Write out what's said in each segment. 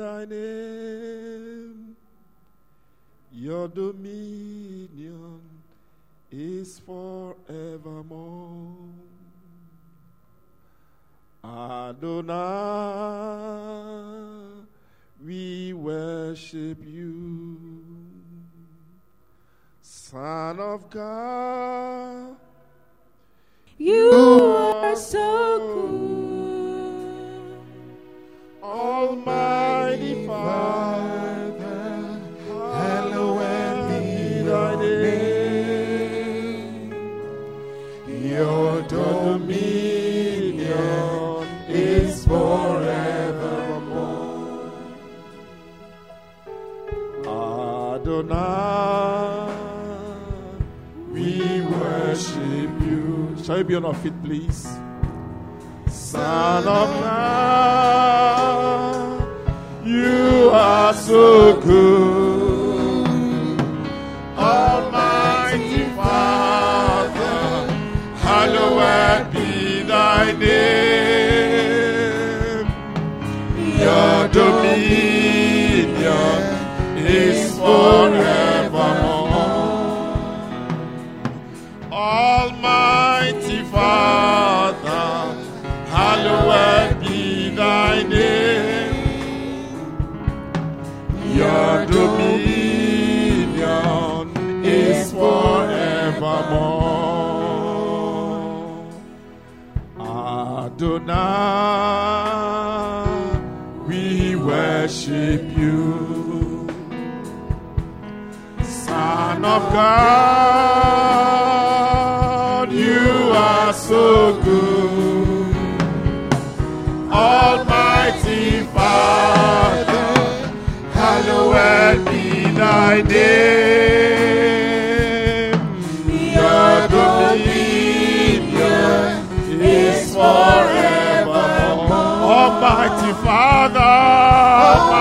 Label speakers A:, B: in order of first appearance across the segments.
A: thy name. Your dominion is forevermore. Adonai, we worship you. Son of God,
B: You are so good.
A: Almighty Father, hallowed be thy name. Your dominion is forevermore. Adonai, we worship you. Shall we be on our feet, please? Son of God, you are so good. Almighty Father, hallowed be thy name. Your dominion is forevermore. Adonai, we worship you. Son of God, you are so good. Almighty Father, hallowed be thy name.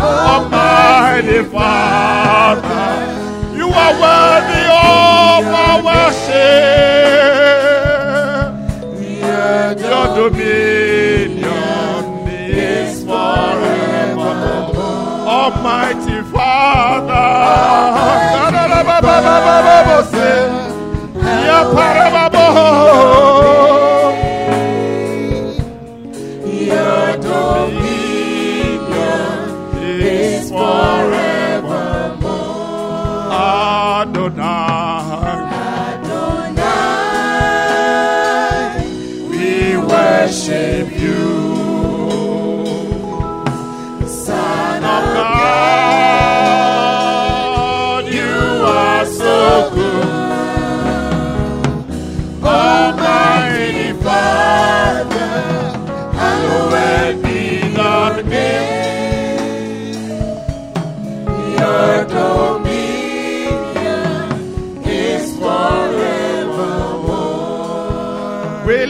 A: Almighty Father, you are worthy of our worship. Dominion is forever. Almighty Father,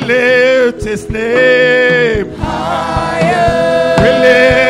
A: lift his name higher. We lift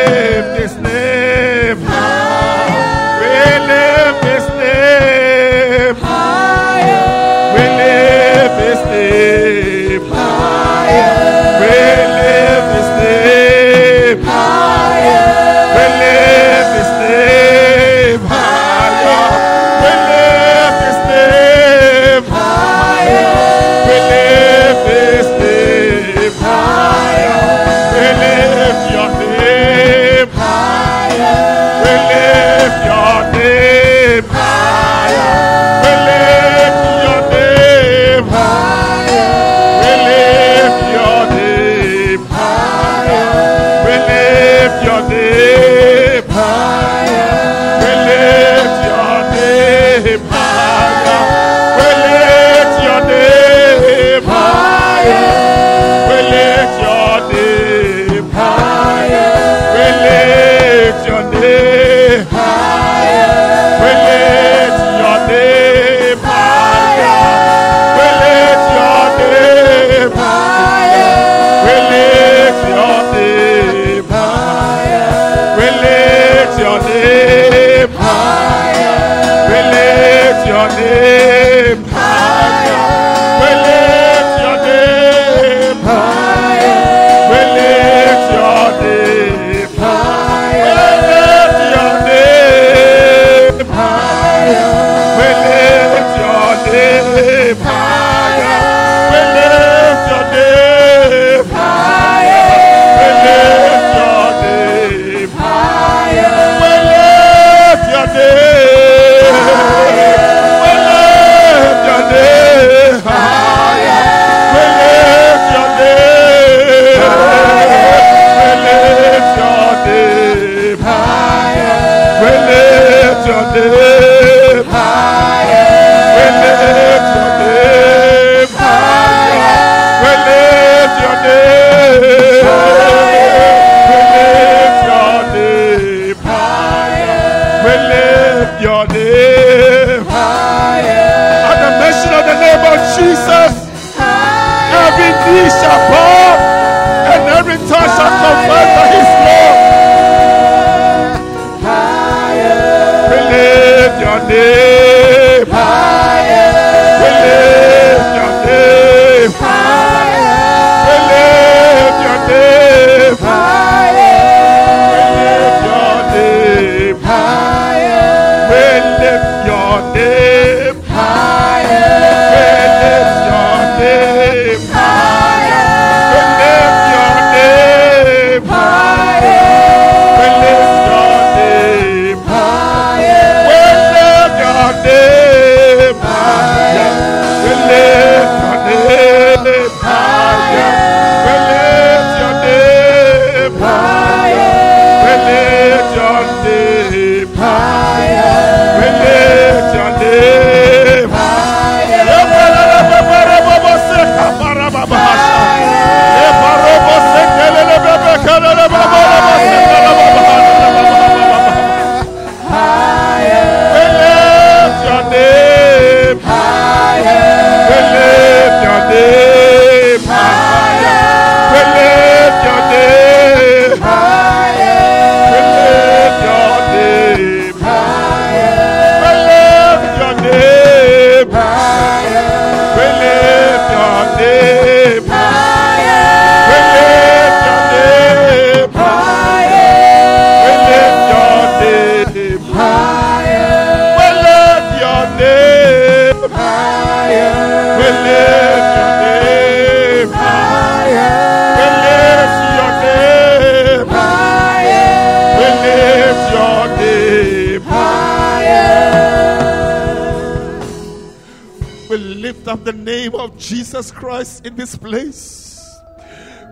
A: Jesus Christ in this place.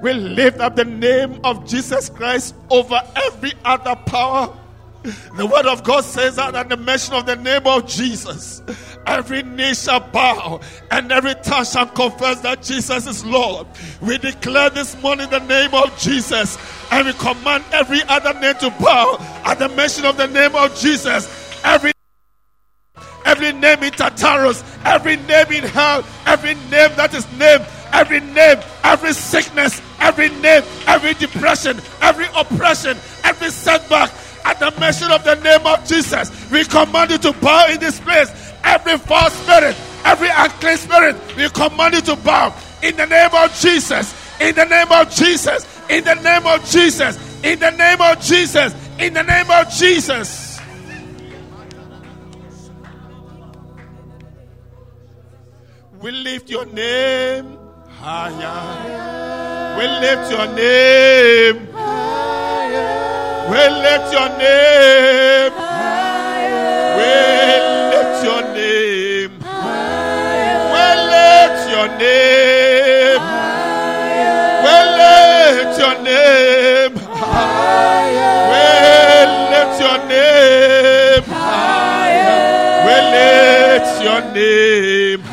A: We lift up the name of Jesus Christ over every other power. The word of God says that at the mention of the name of Jesus, every knee shall bow and every tongue shall confess that Jesus is Lord. We declare this morning the name of Jesus and we command every other name to bow at the mention of the name of Jesus. Every every name in Tartarus, every name in hell, every name that is named every name, every sickness, every name, every depression, every oppression, every setback. At the mention of the name of Jesus, we command you to bow in this place. Every false spirit, every unclean spirit, we command you to bow in the name of Jesus. In the name of Jesus. In the name of Jesus. In the name of Jesus. In the name of Jesus. We lift your name higher. We lift your name. higher. We lift your name. higher. We lift your name. higher. We lift your name. higher. We lift your name. higher. We lift your name. higher. We lift your name.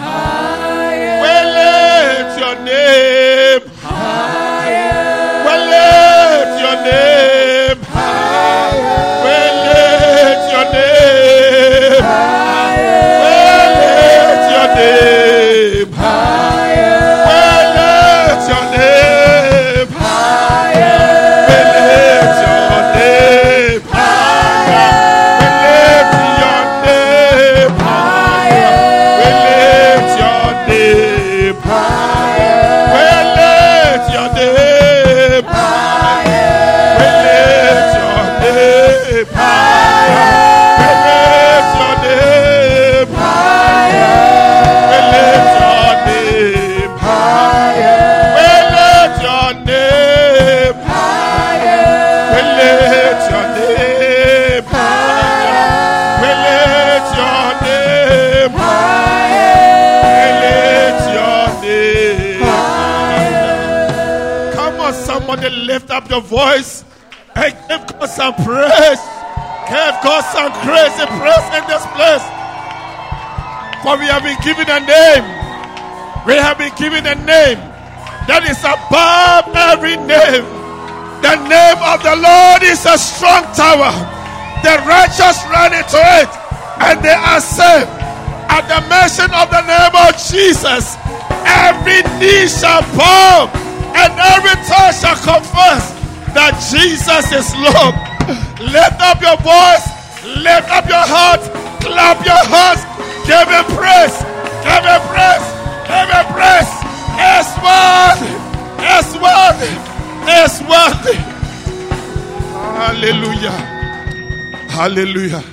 A: Up your voice and give God some praise. Give God some crazy praise in this place. For we have been given a name. We have been given a name that is above every name. The name of the Lord is a strong tower. The righteous run into it and they are saved. At the mention of the name of Jesus, every knee shall bow and every tongue shall confess that Jesus is Lord. Lift up your voice, lift up your heart, clap your hands, give him praise, give him praise, give him praise. It's worthy, it's worthy, it's worthy. Hallelujah. Hallelujah.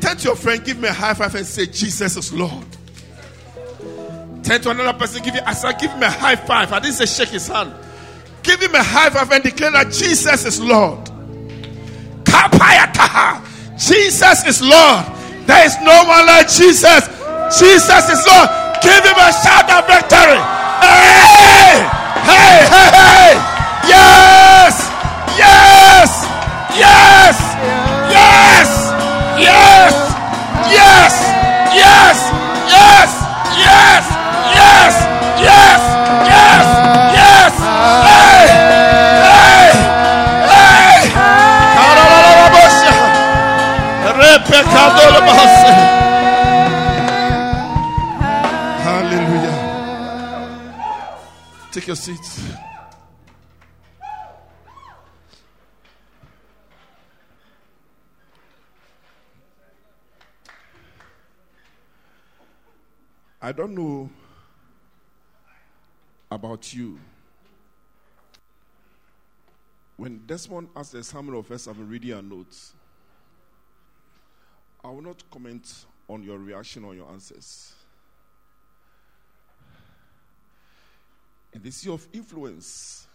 A: To your friend, give me a high five and say, Jesus is Lord. Turn to another person, give you, I said, give him a high five. I didn't say shake his hand. Give him a high five and declare that Jesus is Lord. Jesus is Lord. There is no one like Jesus. Jesus is Lord. Give him a shout of victory. Hey! Hey, hey, hey! Yes! Yes! Yes! Yes! Yes! Yes! Yes! Yes! Yes! Yes! Yes! Yes! Hey! Hey! Hey! Hallelujah. Take your seats. I don't know about you. When Desmond asked us how of us I've reading our notes, I will not comment on your reaction or your answers. In the sea of influence,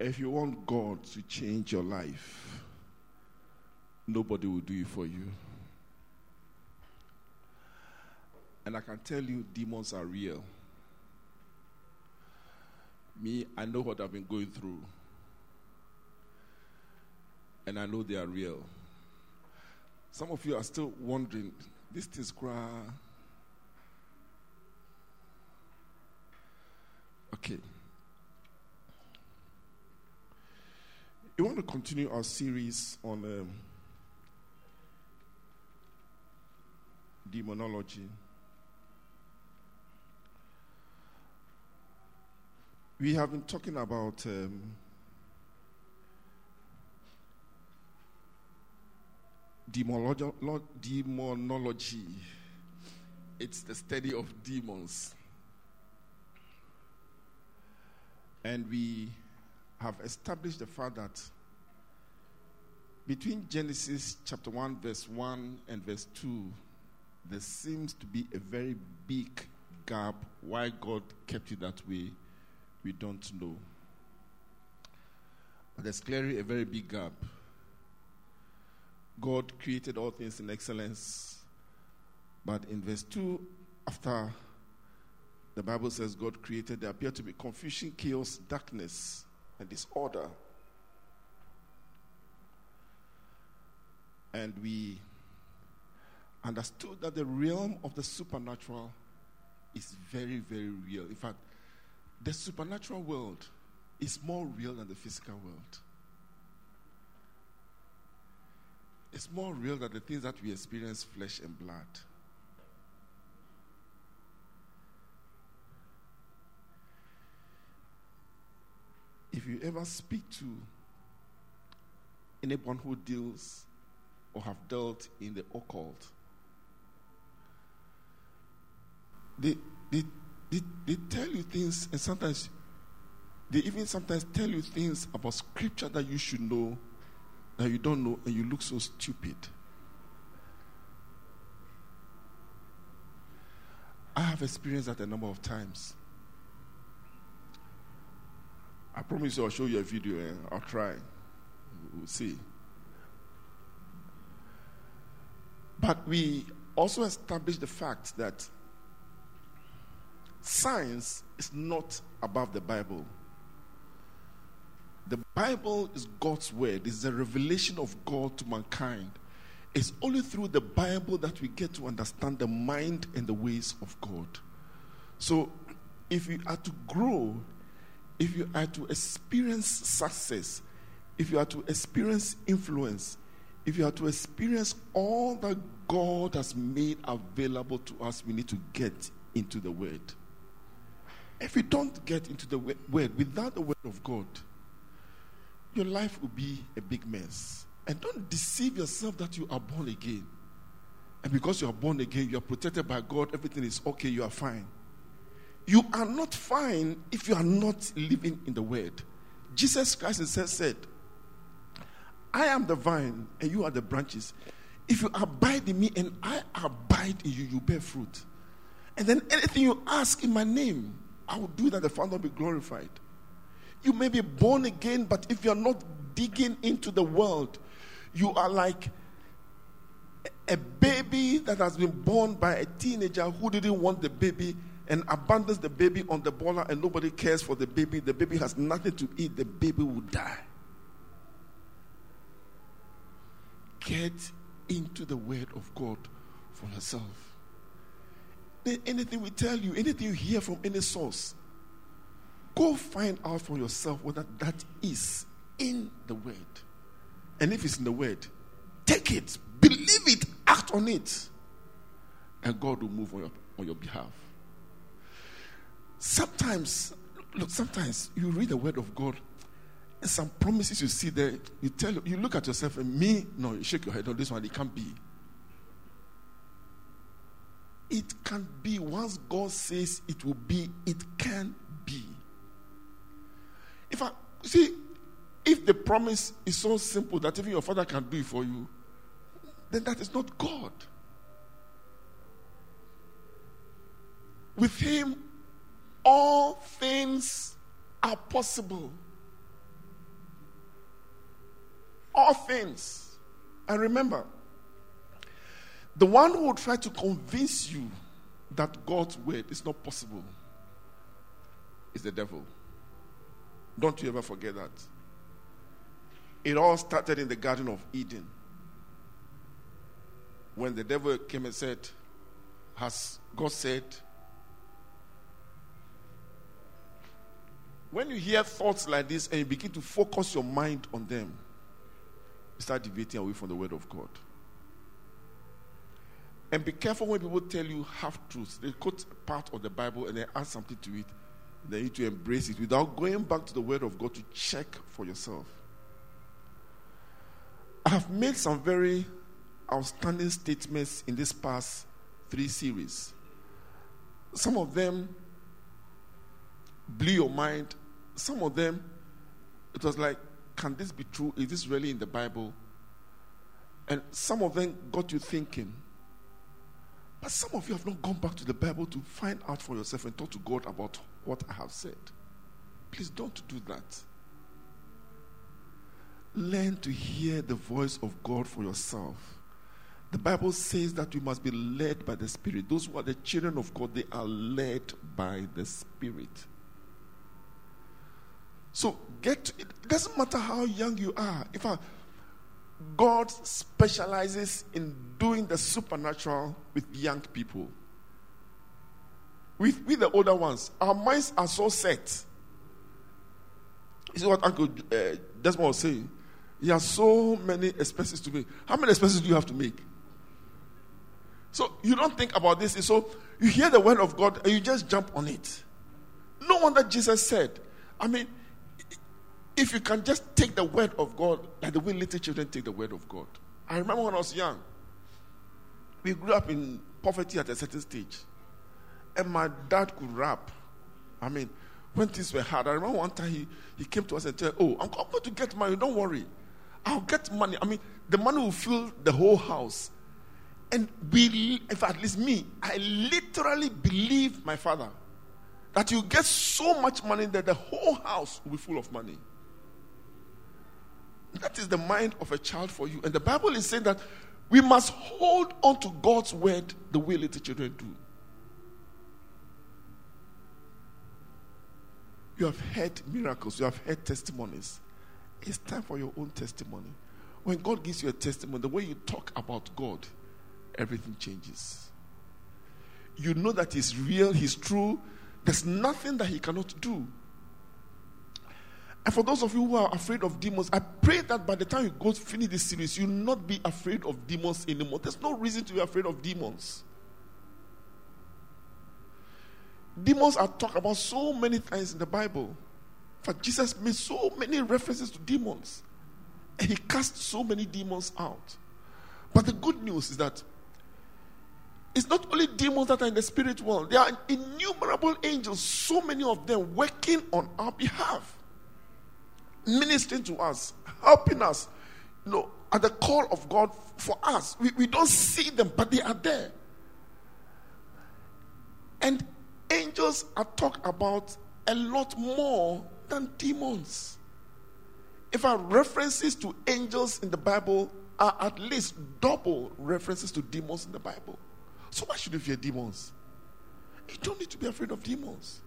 A: if you want God to change your life, nobody will do it for you. And I can tell you, demons are real. Me, I know what I've been going through. And I know they are real. Some of you are still wondering, this is cry. Okay. We want to continue our series on um, demonology. We have been talking about um, demonology. It's the study of demons. And we have established the fact that between Genesis chapter 1, verse 1 and verse 2, there seems to be a very big gap. Why God kept it that way, we don't know. There's clearly a very big gap. God created all things in excellence. But in verse 2, after the Bible says God created, there appeared to be confusion, chaos, darkness, and disorder. And we understood that the realm of the supernatural is very, very real. In fact, the supernatural world is more real than the physical world. It's more real than the things that we experience flesh and blood. If you ever speak to anyone who deals or have dealt in the occult, they, they, they, they tell you things, and sometimes they even sometimes tell you things about scripture that you should know that you don't know, and you look so stupid. I have experienced that a number of times. I promise you I'll show you a video and I'll try. We'll see. But we also established the fact that science is not above the Bible. The Bible is God's word, it's a revelation of God to mankind. It's only through the Bible that we get to understand the mind and the ways of God. So, if you are to grow if you are to experience success, if you are to experience influence, if you are to experience all that God has made available to us, we need to get into the Word. If you don't get into the Word, without the Word of God, your life will be a big mess. And don't deceive yourself that you are born again. And because you are born again, you are protected by God, everything is okay, you are fine. You are not fine if you are not living in the word. Jesus Christ himself said, I am the vine and you are the branches. If you abide in me and I abide in you, you bear fruit. And then anything you ask in my name, I will do that the Father will be glorified. You may be born again, but if you're not digging into the world, you are like a baby that has been born by a teenager who didn't want the baby and abandons the baby on the boiler and nobody cares for the baby, the baby has nothing to eat, the baby will die. Get into the word of God for yourself. Anything we tell you, anything you hear from any source, go find out for yourself whether that is in the word. And if it's in the word, take it, believe it, act on it, and God will move on your, on your behalf. Sometimes, look, sometimes you read the word of God and some promises you see there, you tell you look at yourself and me, no, you shake your head, no, this one it can't be. It can be once God says it will be, it can be. If I see, if the promise is so simple that even your father can do it for you, then that is not God. With him, all things are possible. All things. And remember, the one who will try to convince you that God's word is not possible is the devil. Don't you ever forget that. It all started in the Garden of Eden when the devil came and said, Has God said? When you hear thoughts like this and you begin to focus your mind on them, you start deviating away from the Word of God. And be careful when people tell you half truths. They quote part of the Bible and they add something to it. They need to embrace it without going back to the Word of God to check for yourself. I have made some very outstanding statements in this past three series. Some of them blew your mind. Some of them, it was like, can this be true? Is this really in the Bible? And some of them got you thinking. But some of you have not gone back to the Bible to find out for yourself and talk to God about what I have said. Please don't do that. Learn to hear the voice of God for yourself. The Bible says that we must be led by the Spirit. Those who are the children of God, they are led by the Spirit. So get to, it doesn't matter how young you are. In fact, God specializes in doing the supernatural with young people. With, with the older ones, our minds are so set. You see what Uncle uh, Desmond was saying? He has so many expenses to make. How many expenses do you have to make? So you don't think about this. So you hear the word of God and you just jump on it. No wonder Jesus said, I mean, if you can just take the word of God like the way little children take the word of God. I remember when I was young, we grew up in poverty at a certain stage. And my dad could rap. I mean, when things were hard, I remember one time he, he came to us and said, Oh, I'm going to get money, don't worry. I'll get money. I mean, the money will fill the whole house. And we, if at least me, I literally believe my father that you get so much money that the whole house will be full of money. That is the mind of a child for you. And the Bible is saying that we must hold on to God's word the way little children do. You have heard miracles, you have heard testimonies. It's time for your own testimony. When God gives you a testimony, the way you talk about God, everything changes. You know that He's real, He's true. There's nothing that He cannot do. And for those of you who are afraid of demons, I pray that by the time you go to finish this series, you'll not be afraid of demons anymore. There's no reason to be afraid of demons. Demons are talked about so many times in the Bible. For Jesus made so many references to demons. And he cast so many demons out. But the good news is that it's not only demons that are in the spirit world, there are innumerable angels, so many of them working on our behalf, ministering to us, helping us. You know, at the call of God for us. We, we don't see them, but they are there. And angels are talked about a lot more than demons. If our references to angels in the Bible are at least double references to demons in the Bible. So why should you fear demons? You don't need to be afraid of demons.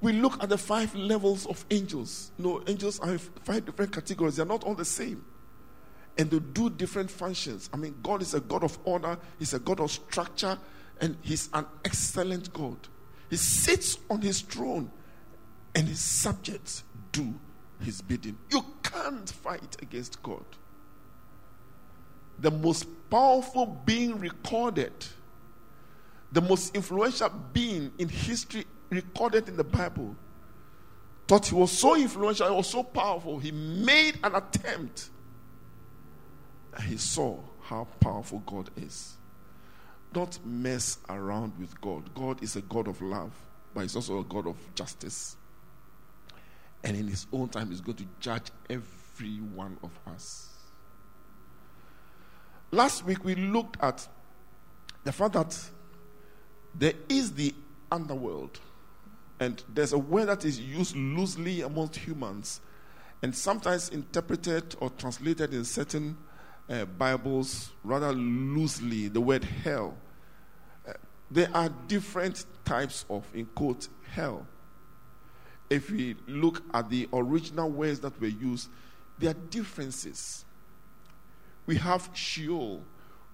A: We look at the five levels of angels. No, angels are five different categories. They're not all the same. And they do different functions. I mean, God is a God of order, He's a God of structure, and He's an excellent God. He sits on His throne and his subjects do his bidding. You can't fight against God. The most powerful being recorded, the most influential being in history recorded in the Bible, thought he was so influential, he was so powerful, he made an attempt. And he saw how powerful God is. Don't mess around with God. God is a God of love, but he's also a God of justice. And in his own time, he's going to judge every one of us. Last week, we looked at the fact that there is the underworld. And there's a word that is used loosely amongst humans and sometimes interpreted or translated in certain uh, Bibles rather loosely, the word hell. Uh, there are different types of, in quote, hell. If we look at the original words that were used, there are differences. We have Sheol,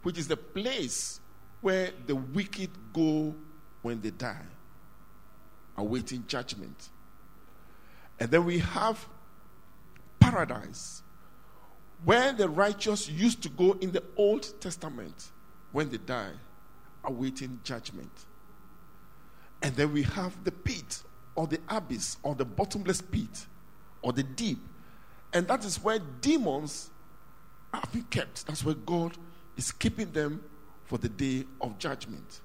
A: which is the place where the wicked go when they die, awaiting judgment. And then we have paradise, where the righteous used to go in the Old Testament when they die, awaiting judgment. And then we have the pit, or the abyss, or the bottomless pit, or the deep. And that is where demons are being kept. That's where God is keeping them for the day of judgment.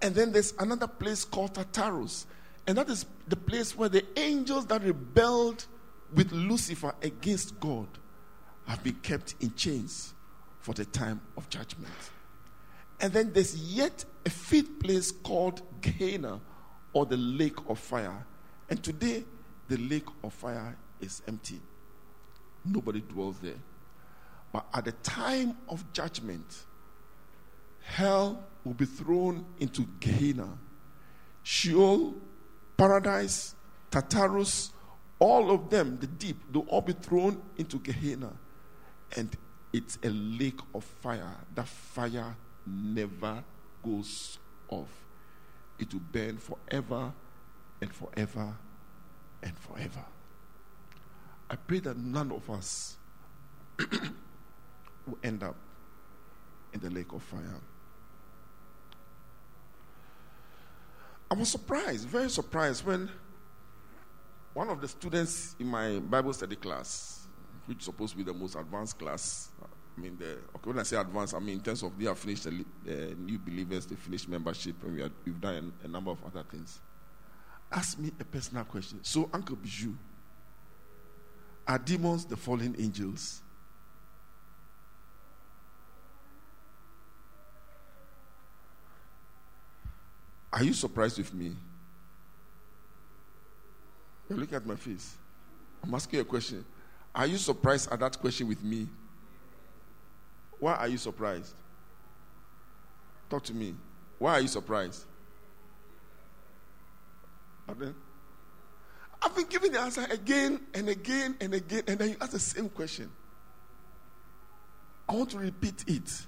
A: And then there's another place called Tartarus. And that is the place where the angels that rebelled with Lucifer against God have been kept in chains for the time of judgment. And then there's yet a fifth place called Gehenna or the lake of fire. And today, the lake of fire is empty. Nobody dwells there. But at the time of judgment, hell will be thrown into Gehenna. Sheol, paradise, Tartarus, all of them, the deep, they'll all be thrown into Gehenna. And it's a lake of fire. That fire never goes off. It will burn forever and forever and forever. I pray that none of us will end up in the lake of fire. I was surprised, very surprised, when one of the students in my Bible study class, which is supposed to be the most advanced class, I mean, the, okay, when I say advanced, I mean in terms of they have finished the new believers, they finished membership, and we have, we've done a, a, number of other things. Ask me a personal question. So, Uncle Bijou, are demons the fallen angels? Are you surprised with me? You're looking at my face. I'm asking you a question. Are you surprised at that question with me? Why are you surprised? Talk to me. Why are you surprised? Pardon? I've been giving the answer again and again and again, and then you ask the same question. I want to repeat it.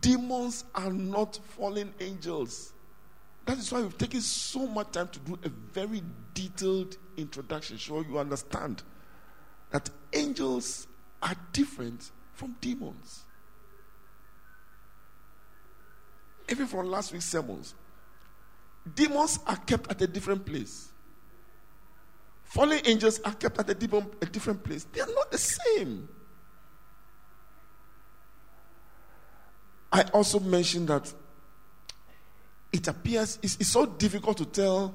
A: Demons are not fallen angels. That is why we've taken so much time to do a very detailed introduction, so you understand that angels are different from demons. Even from last week's sermons, demons are kept at a different place. Fallen angels are kept at a different, a different place. They are not the same. I also mentioned that it appears it's, it's so difficult to tell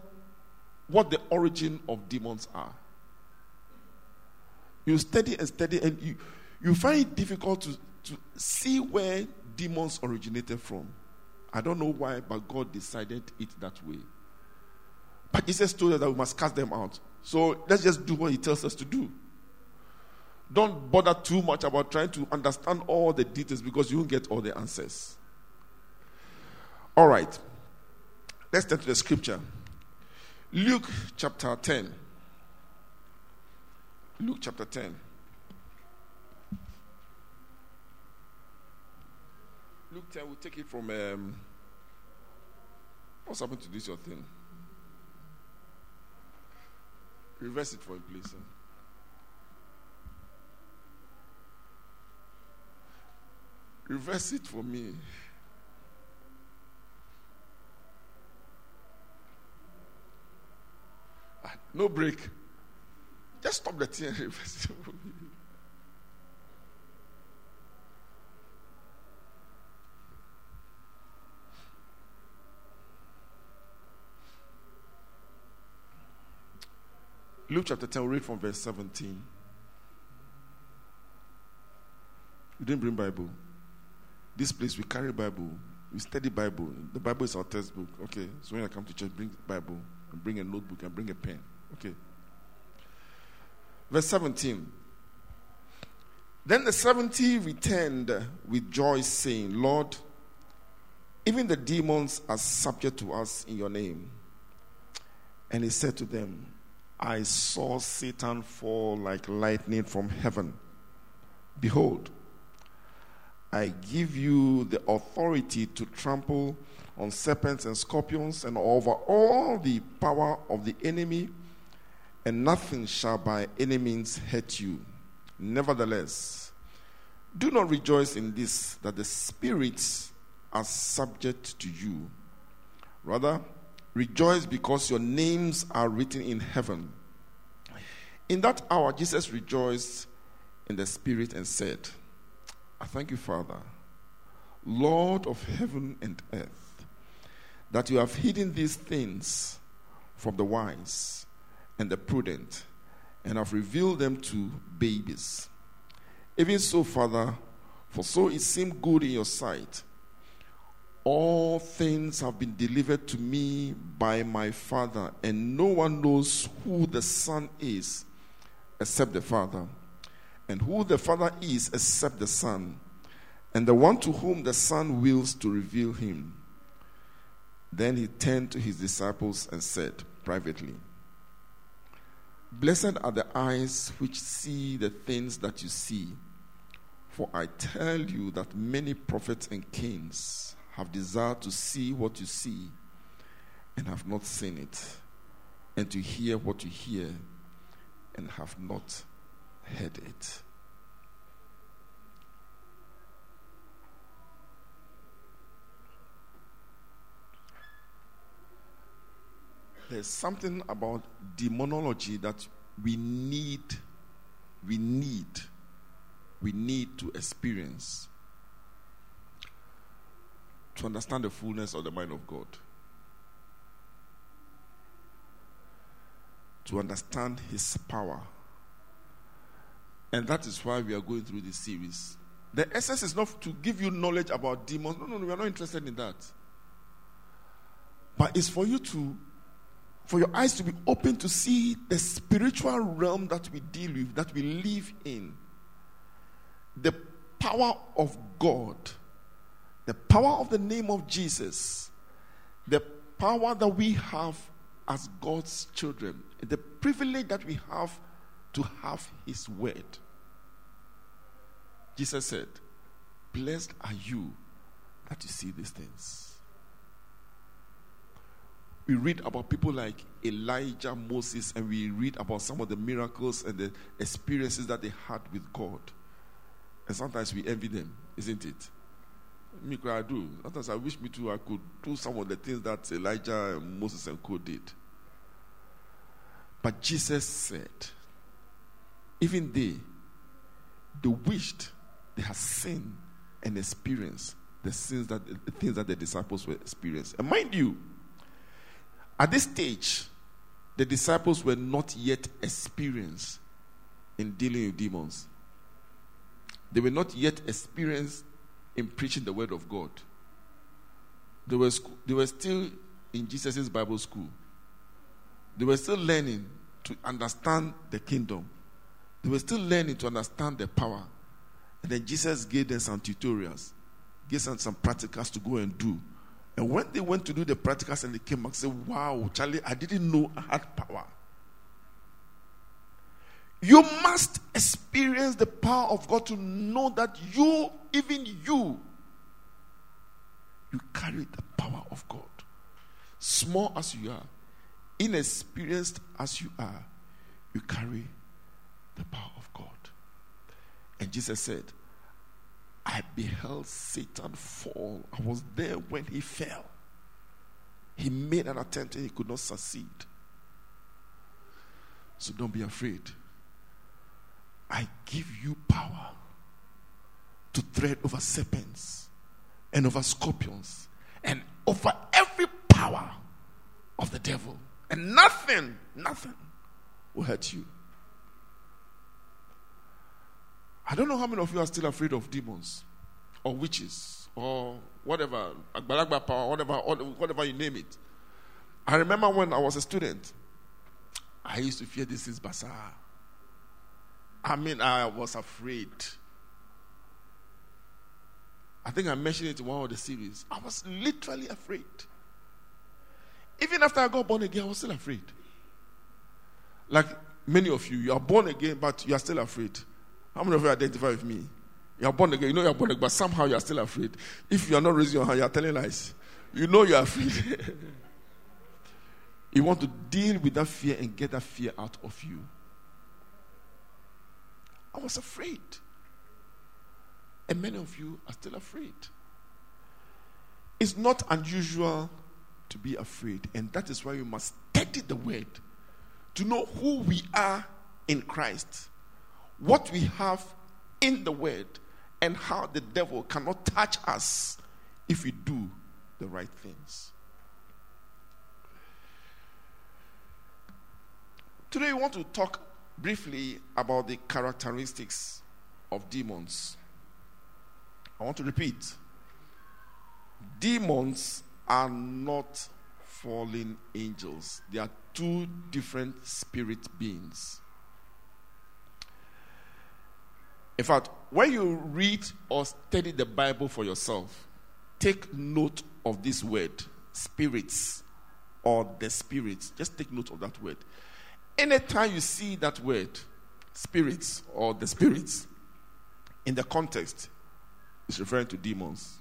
A: what the origin of demons are. You study and study, and you, you find it difficult to, to see where demons originated from. I don't know why, but God decided it that way. But Jesus told us that we must cast them out. So let's just do what He tells us to do. Don't bother too much about trying to understand all the details because you won't get all the answers. All right. Let's turn to the scripture. Luke chapter 10. Luke chapter 10. Luke 10, we'll take it from. Um, what's happened to this, your thing? Reverse it for me, please. Sir. Reverse it for me. Ah, no break. Just stop the thing and reverse it for me. Luke chapter 10, we'll read from verse 17. You didn't bring Bible. This place we carry Bible. We study Bible. The Bible is our textbook. Okay. So when I come to church, bring Bible and bring a notebook and bring a pen. Okay. Verse 17. Then the 70 returned with joy, saying, Lord, Even the demons are subject to us in your name. And he said to them, I saw Satan fall like lightning from heaven. Behold, I give you the authority to trample on serpents and scorpions and over all the power of the enemy, and nothing shall by any means hurt you. Nevertheless, do not rejoice in this that the spirits are subject to you. Rather, rejoice because your names are written in heaven. In that hour, Jesus rejoiced in the spirit and said, I thank you, Father, Lord of heaven and earth, that you have hidden these things from the wise and the prudent and have revealed them to babies. Even so, Father, for so it seemed good in your sight. All things have been delivered to me by my Father, and no one knows who the Son is except the Father, and who the Father is except the Son, and the one to whom the Son wills to reveal him. Then he turned to his disciples and said privately, Blessed are the eyes which see the things that you see. For I tell you that many prophets and kings have desired to see what you see and have not seen it, and to hear what you hear and have not heard it. There's something about demonology that we need, we need, we need to experience to understand the fullness of the mind of God. To understand His power. And that is why we are going through this series. The essence is not to give you knowledge about demons. No, no, no, we are not interested in that. But it's for you to for your eyes to be open to see the spiritual realm that we deal with, that we live in. The power of God, the power of the name of Jesus, the power that we have as God's children, the privilege that we have to have His word. Jesus said, Blessed are you that you see these things we read about people like Elijah, Moses, and we read about some of the miracles and the experiences that they had with God. And sometimes we envy them, isn't it? Me, I do. Sometimes I wish me too I could do some of the things that Elijah, Moses, and Co did. But Jesus said, even they, they wished they had seen and experienced the sins that the things that the disciples were experiencing. And mind you, at this stage, the disciples were not yet experienced in dealing with demons. They were not yet experienced in preaching the word of God. They were, they were still in Jesus' Bible school. They were still learning to understand the kingdom. They were still learning to understand the power. And then Jesus gave them some tutorials, gave them some practicals to go and do. And when they went to do the practicals and they came back, said, Wow, Charlie, I didn't know I had power. You must experience the power of God to know that you, even you, you carry the power of God. Small as you are, inexperienced as you are, you carry the power of God. And Jesus said, I beheld Satan fall. I was there when he fell. He made an attempt and he could not succeed. So don't be afraid. I give you power to tread over serpents and over scorpions and over every power of the devil. And nothing, nothing will hurt you. I don't know how many of you are still afraid of demons or witches or whatever, power, whatever, whatever you name it. I remember when I was a student, I used to fear this is bazaar. I mean, I was afraid. I think I mentioned it in one of the series. I was literally afraid. Even after I got born again, I was still afraid. Like many of you, you are born again, but you are still afraid. How many of you identify with me? You are born again, you know you are born again, but somehow you are still afraid. If you are not raising your hand, you are telling lies. You know you are afraid. you want to deal with that fear and get that fear out of you. I was afraid. And many of you are still afraid. It's not unusual to be afraid, and that is why you must study the word to know who we are in Christ, what we have in the word, and how the devil cannot touch us if we do the right things. Today, we want to talk briefly about the characteristics of demons. I want to repeat demons are not fallen angels, they are two different spirit beings. In fact, when you read or study the Bible for yourself, take note of this word, spirits or the spirits. Just take note of that word. Anytime you see that word, spirits or the spirits, in the context, it's referring to demons.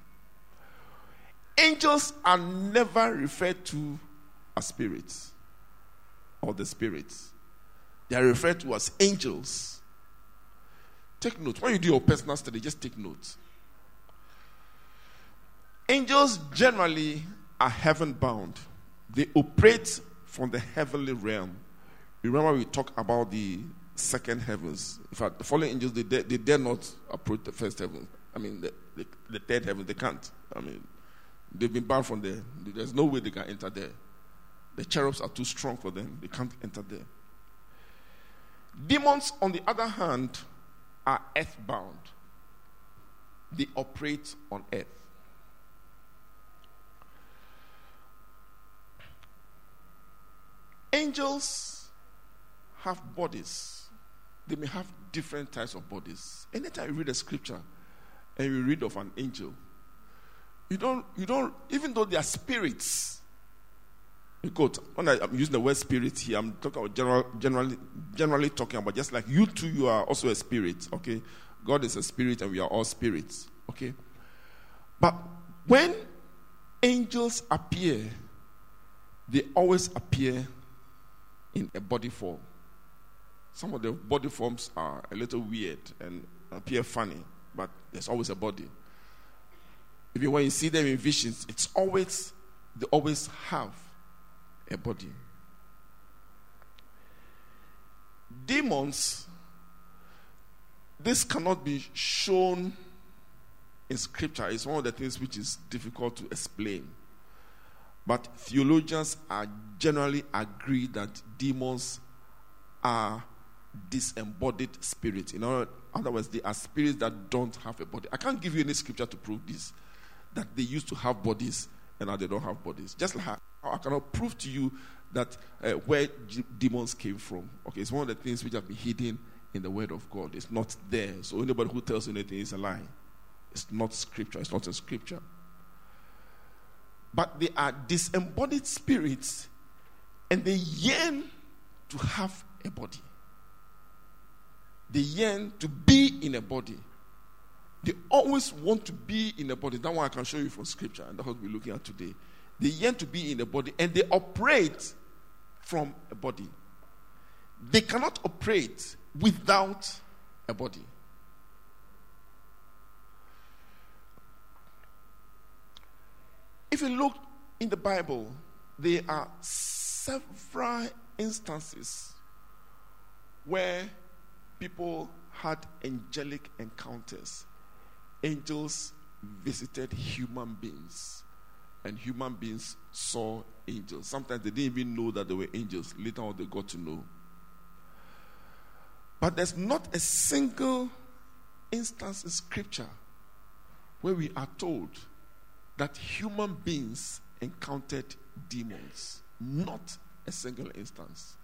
A: Angels are never referred to as spirits or the spirits, they are referred to as angels. Take notes. When you do your personal study, just take notes. Angels generally are heaven bound, they operate from the heavenly realm. Remember we talked about the second heavens. In fact, the fallen angels, they dare, they dare not approach the first heaven. I mean, the, the, the third heaven, they can't. I mean, they've been banned from there. There's no way they can enter there. The cherubs are too strong for them, they can't enter there. Demons, on the other hand, are earthbound, they operate on earth. Angels have bodies. They may have different types of bodies. Anytime you read a scripture and you read of an angel, you don't, you don't, even though they are spirits, because when I, am using the word spirit here, I'm talking about general, generally, generally talking about just like you too, you are also a spirit, okay? God is a spirit and we are all spirits, okay? But when angels appear, they always appear in a body form. Some of the body forms are a little weird and appear funny, but there's always a body. Even when you see them in visions, it's always, they always have a body. Demons, this cannot be shown in scripture. It's one of the things which is difficult to explain. But theologians are generally agree that demons are disembodied spirits. In other words, they are spirits that don't have a body. I can't give you any scripture to prove this, that they used to have bodies and now they don't have bodies. Just like I cannot prove to you that uh, where g- demons came from. Okay, it's one of the things which have been hidden in the Word of God. It's not there. So anybody who tells you anything is a lie. It's not scripture. It's not in scripture. But they are disembodied spirits and they yearn to have a body. They yearn to be in a body. They always want to be in a body. That one I can show you from scripture, and that's what we're looking at today. They yearn to be in a body and they operate from a body. They cannot operate without a body. If you look in the Bible, there are several instances where people had angelic encounters. Angels visited human beings, and human beings saw angels. Sometimes they didn't even know that they were angels. Later on, they got to know. But there's not a single instance in Scripture where we are told that human beings encountered demons. Not a single instance.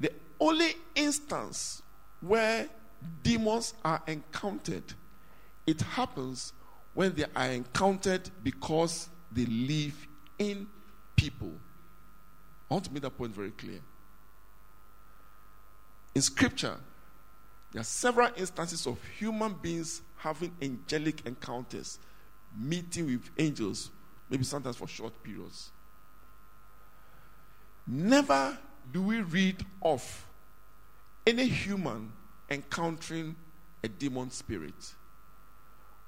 A: The only instance where demons are encountered, it happens when they are encountered because they live in people. I want to make that point very clear. In scripture, there are several instances of human beings having angelic encounters, meeting with angels, maybe sometimes for short periods. Never do we read of any human encountering a demon spirit.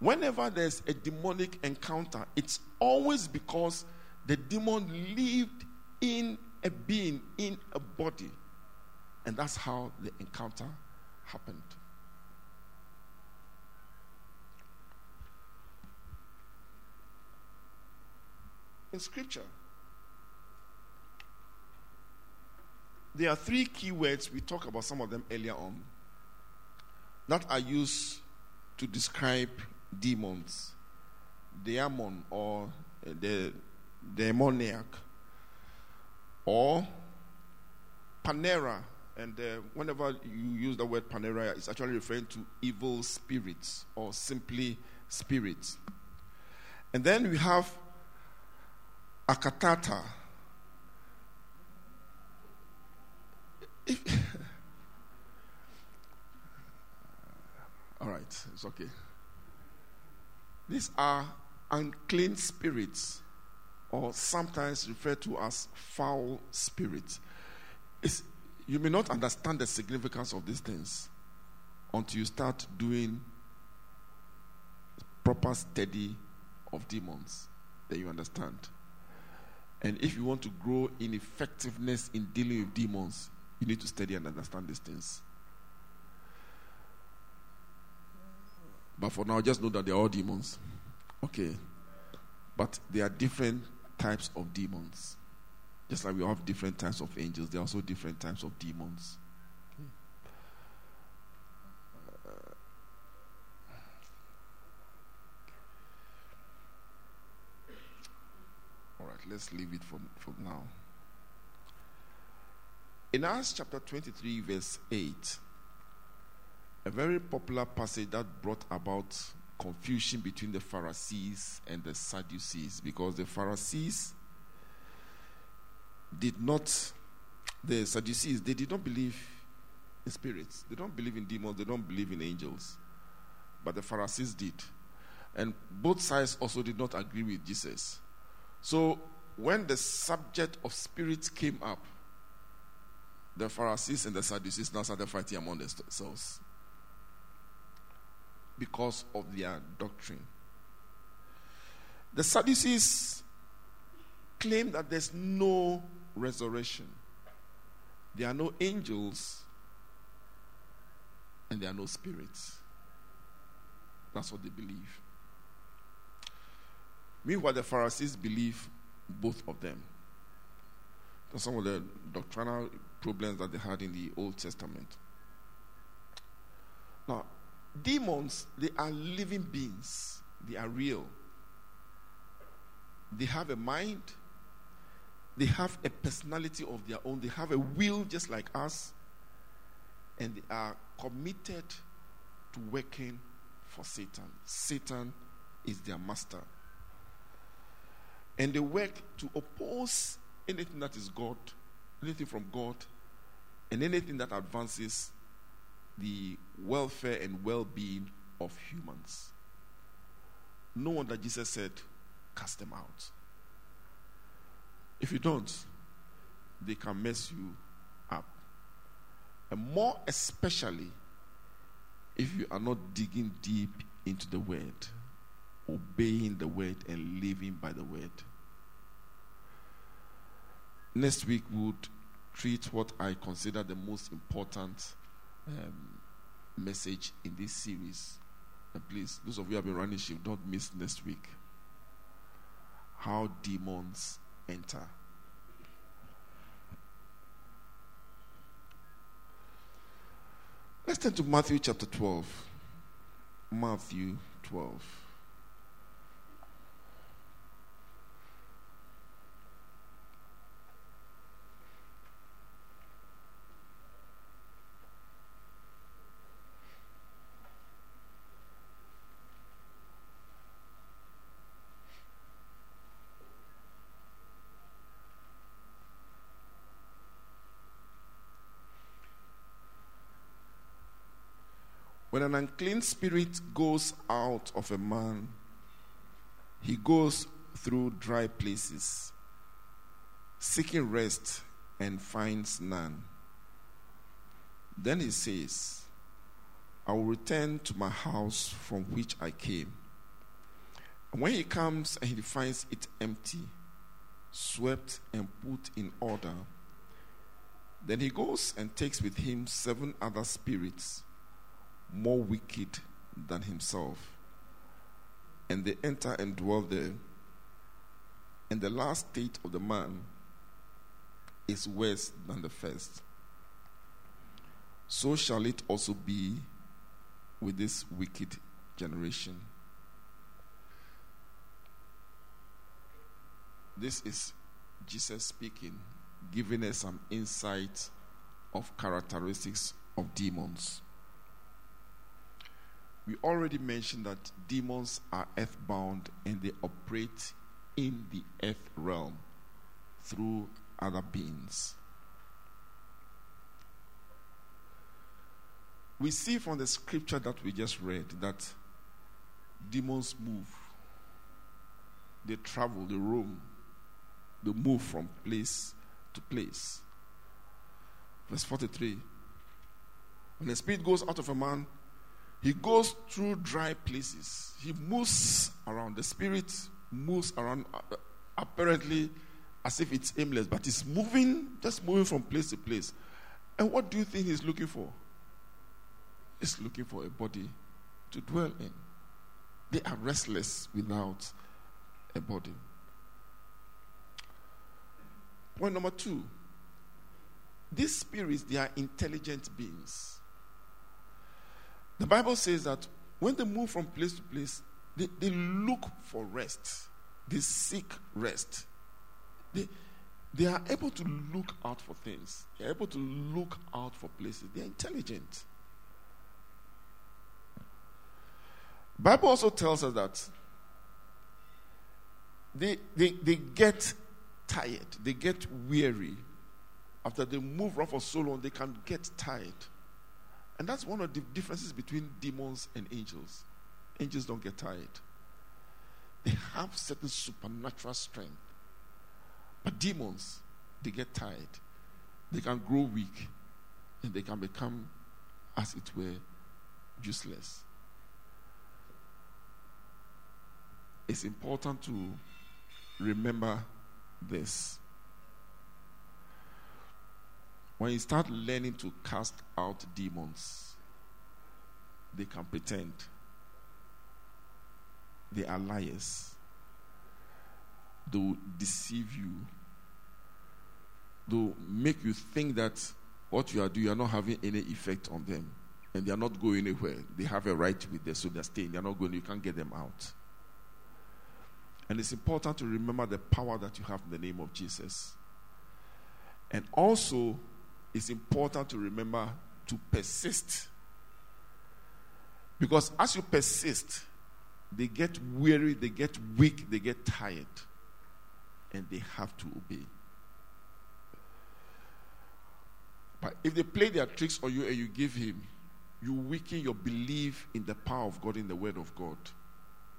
A: Whenever there's a demonic encounter, it's always because the demon lived in a being, in a body. And that's how the encounter happened. In scripture, there are three key words. We talked about some of them earlier on that are used to describe demons. Demon or the demoniac. Or pneuma. And uh, whenever you use the word pneuma it's actually referring to evil spirits or simply spirits. And then we have akatata. If, all right it's okay these are unclean spirits, or sometimes referred to as foul spirits. It's, you may not understand the significance of these things until you start doing proper study of demons. Then you understand. And if you want to grow in effectiveness in dealing with demons, you need to study and understand these things. But for now, just know that they're all demons. Okay. But there are different types of demons. Just like we have different types of angels, there are also different types of demons. All right, let's leave it for, for now. In Acts chapter 23, verse 8, a very popular passage that brought about confusion between the Pharisees and the Sadducees because the Pharisees did not, the Sadducees, they did not believe in spirits. They don't believe in demons. They don't believe in angels. But the Pharisees did. And both sides also did not agree with Jesus. So when the subject of spirits came up, the Pharisees and the Sadducees now started fighting among themselves because of their doctrine. The Sadducees claim that there's no resurrection, there are no angels, and there are no spirits. That's what they believe. Meanwhile, the Pharisees believe both of them. That's some of the doctrinal problems that they had in the Old Testament. Now, Demons, they are living beings, they are real. They have a mind, they have a personality of their own, they have a will just like us, and they are committed to working for Satan. Satan is their master. And they work to oppose anything that is God, anything from God, and anything that advances the welfare and well being of humans. No wonder Jesus said, Cast them out. If you don't, they can mess you up. And more especially if you are not digging deep into the word, obeying the word, and living by the word. Next week, we would treat what I consider the most important um, message in this series. And please, those of you who have been running shift, don't miss next week. How demons enter. Let's turn to Matthew chapter 12. Matthew 12. When an unclean spirit goes out of a man, he goes through dry places, seeking rest and finds none. Then he says, I will return to my house from which I came. And when he comes and he finds it empty, swept and put in order, then he goes and takes with him seven other spirits more wicked than himself. And they enter and dwell there. And the last state of the man is worse than the first. So shall it also be with this wicked generation. This is Jesus speaking, giving us some insight of characteristics of demons. We already mentioned that demons are earthbound and they operate in the earth realm through other beings. We see from the scripture that we just read that demons move, they travel, they roam, they move from place to place. Verse 43 When the spirit goes out of a man, he goes through dry places. He moves around. The spirit moves around, uh, apparently as if it's aimless, but it's moving, just moving from place to place. And what do you think he's looking for? He's looking for a body to dwell in. They are restless without a body. Point number two these spirits, they are intelligent beings. The Bible says that when they move from place to place, they, they look for rest, they seek rest. They, they are able to look out for things, they're able to look out for places, they're intelligent. Bible also tells us that they, they, they get tired, they get weary. After they move around for so long, they can get tired. And that's one of the differences between demons and angels. Angels don't get tired, they have certain supernatural strength. But demons, they get tired, they can grow weak, and they can become, as it were, useless. It's important to remember this. When you start learning to cast out demons, they can pretend. They are liars. They will deceive you. They will make you think that what you are doing, you are not having any effect on them. And they are not going anywhere. They have a right with them, so they're staying. They're not going, you can't get them out. And it's important to remember the power that you have in the name of Jesus. And also, it's important to remember to persist. Because as you persist, they get weary, they get weak, they get tired, and they have to obey. But if they play their tricks on you and you give him, you weaken your belief in the power of God, in the word of God,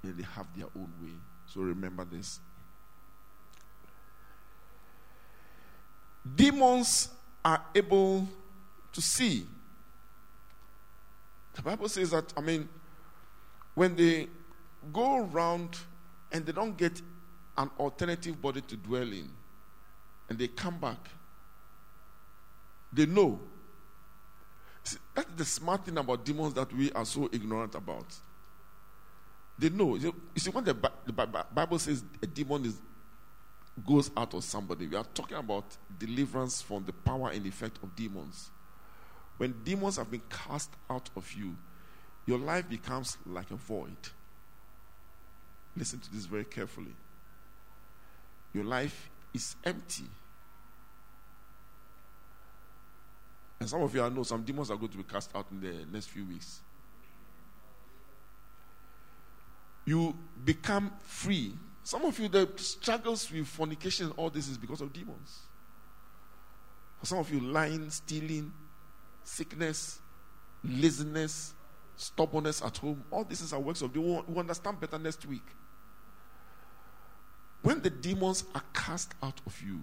A: and they have their own way. So remember this. Demons are able to see. The Bible says that, I mean, when they go around and they don't get an alternative body to dwell in, and they come back, they know. See, that's the smart thing about demons that we are so ignorant about. They know. You see, when the Bible says a demon is, goes out of somebody, we are talking about deliverance from the power and effect of demons. When demons have been cast out of you, your life becomes like a void. Listen to this very carefully. Your life is empty. And some of you I know some demons are going to be cast out in the next few weeks. you become free. Some of you, the struggles with fornication, all this is because of demons. For some of you, lying, stealing, sickness, laziness, stubbornness at home. All this are works of one who understand better next week. When the demons are cast out of you,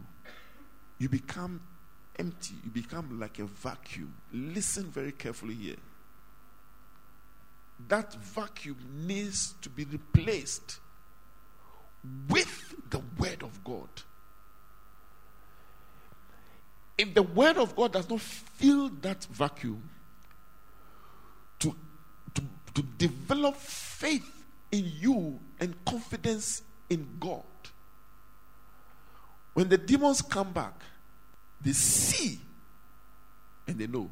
A: you become empty. You become like a vacuum. Listen very carefully here. That vacuum needs to be replaced with the Word of God. If the Word of God does not fill that vacuum, to, to, to develop faith in you and confidence in God, when the demons come back, they see and they know.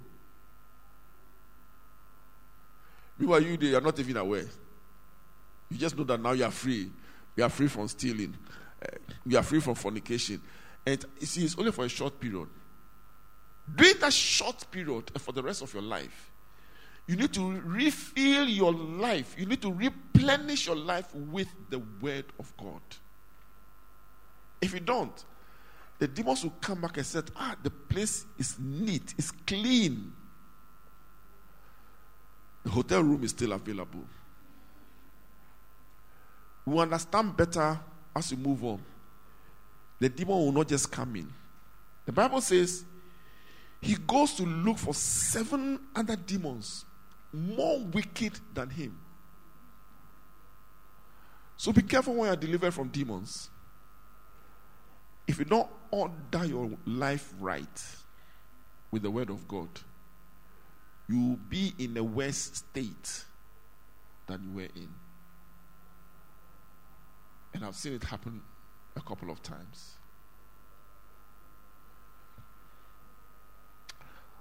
A: Meanwhile, you they are not even aware. You just know that now you are free. You are free from stealing. Uh, you are free from fornication. And you see, it's only for a short period. During that short period and for the rest of your life, you need to refill your life. You need to replenish your life with the word of God. If you don't, the demons will come back and say, Ah, the place is neat, it's clean. The hotel room is still available. We understand better as we move on. The demon will not just come in. The Bible says he goes to look for seven other demons more wicked than him. So be careful when you are delivered from demons. If you don't order your life right with the word of God, you will be in a worse state than you were in. And I've seen it happen a couple of times.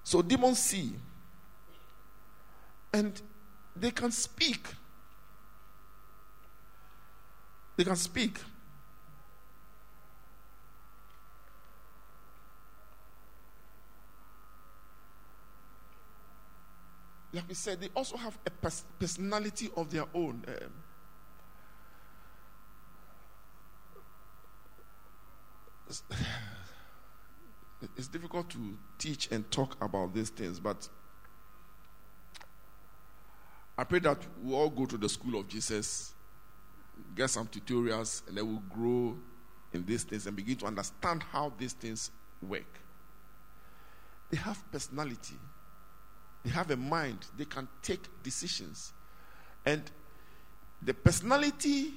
A: So demons see and they can speak. They can speak. like we said, they also have a pers- personality of their own. Um, it's, difficult to teach and talk about these things, but I pray that we all go to the school of Jesus, get some tutorials, and then we'll grow in these things and begin to understand how these things work. They have personality. They have a mind. They can take decisions. And the personality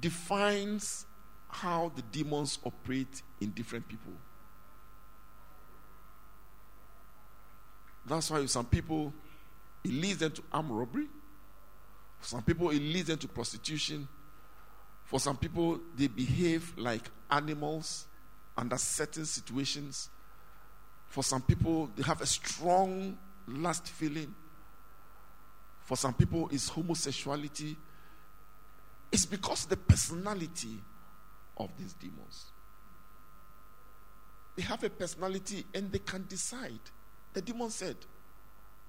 A: defines how the demons operate in different people. That's why some people, it leads them to armed robbery. For some people, it leads them to prostitution. For some people, they behave like animals under certain situations. For some people, they have a strong lust feeling. For some people, it's homosexuality. It's because the personality of these demons. They have a personality and they can decide. The demon said,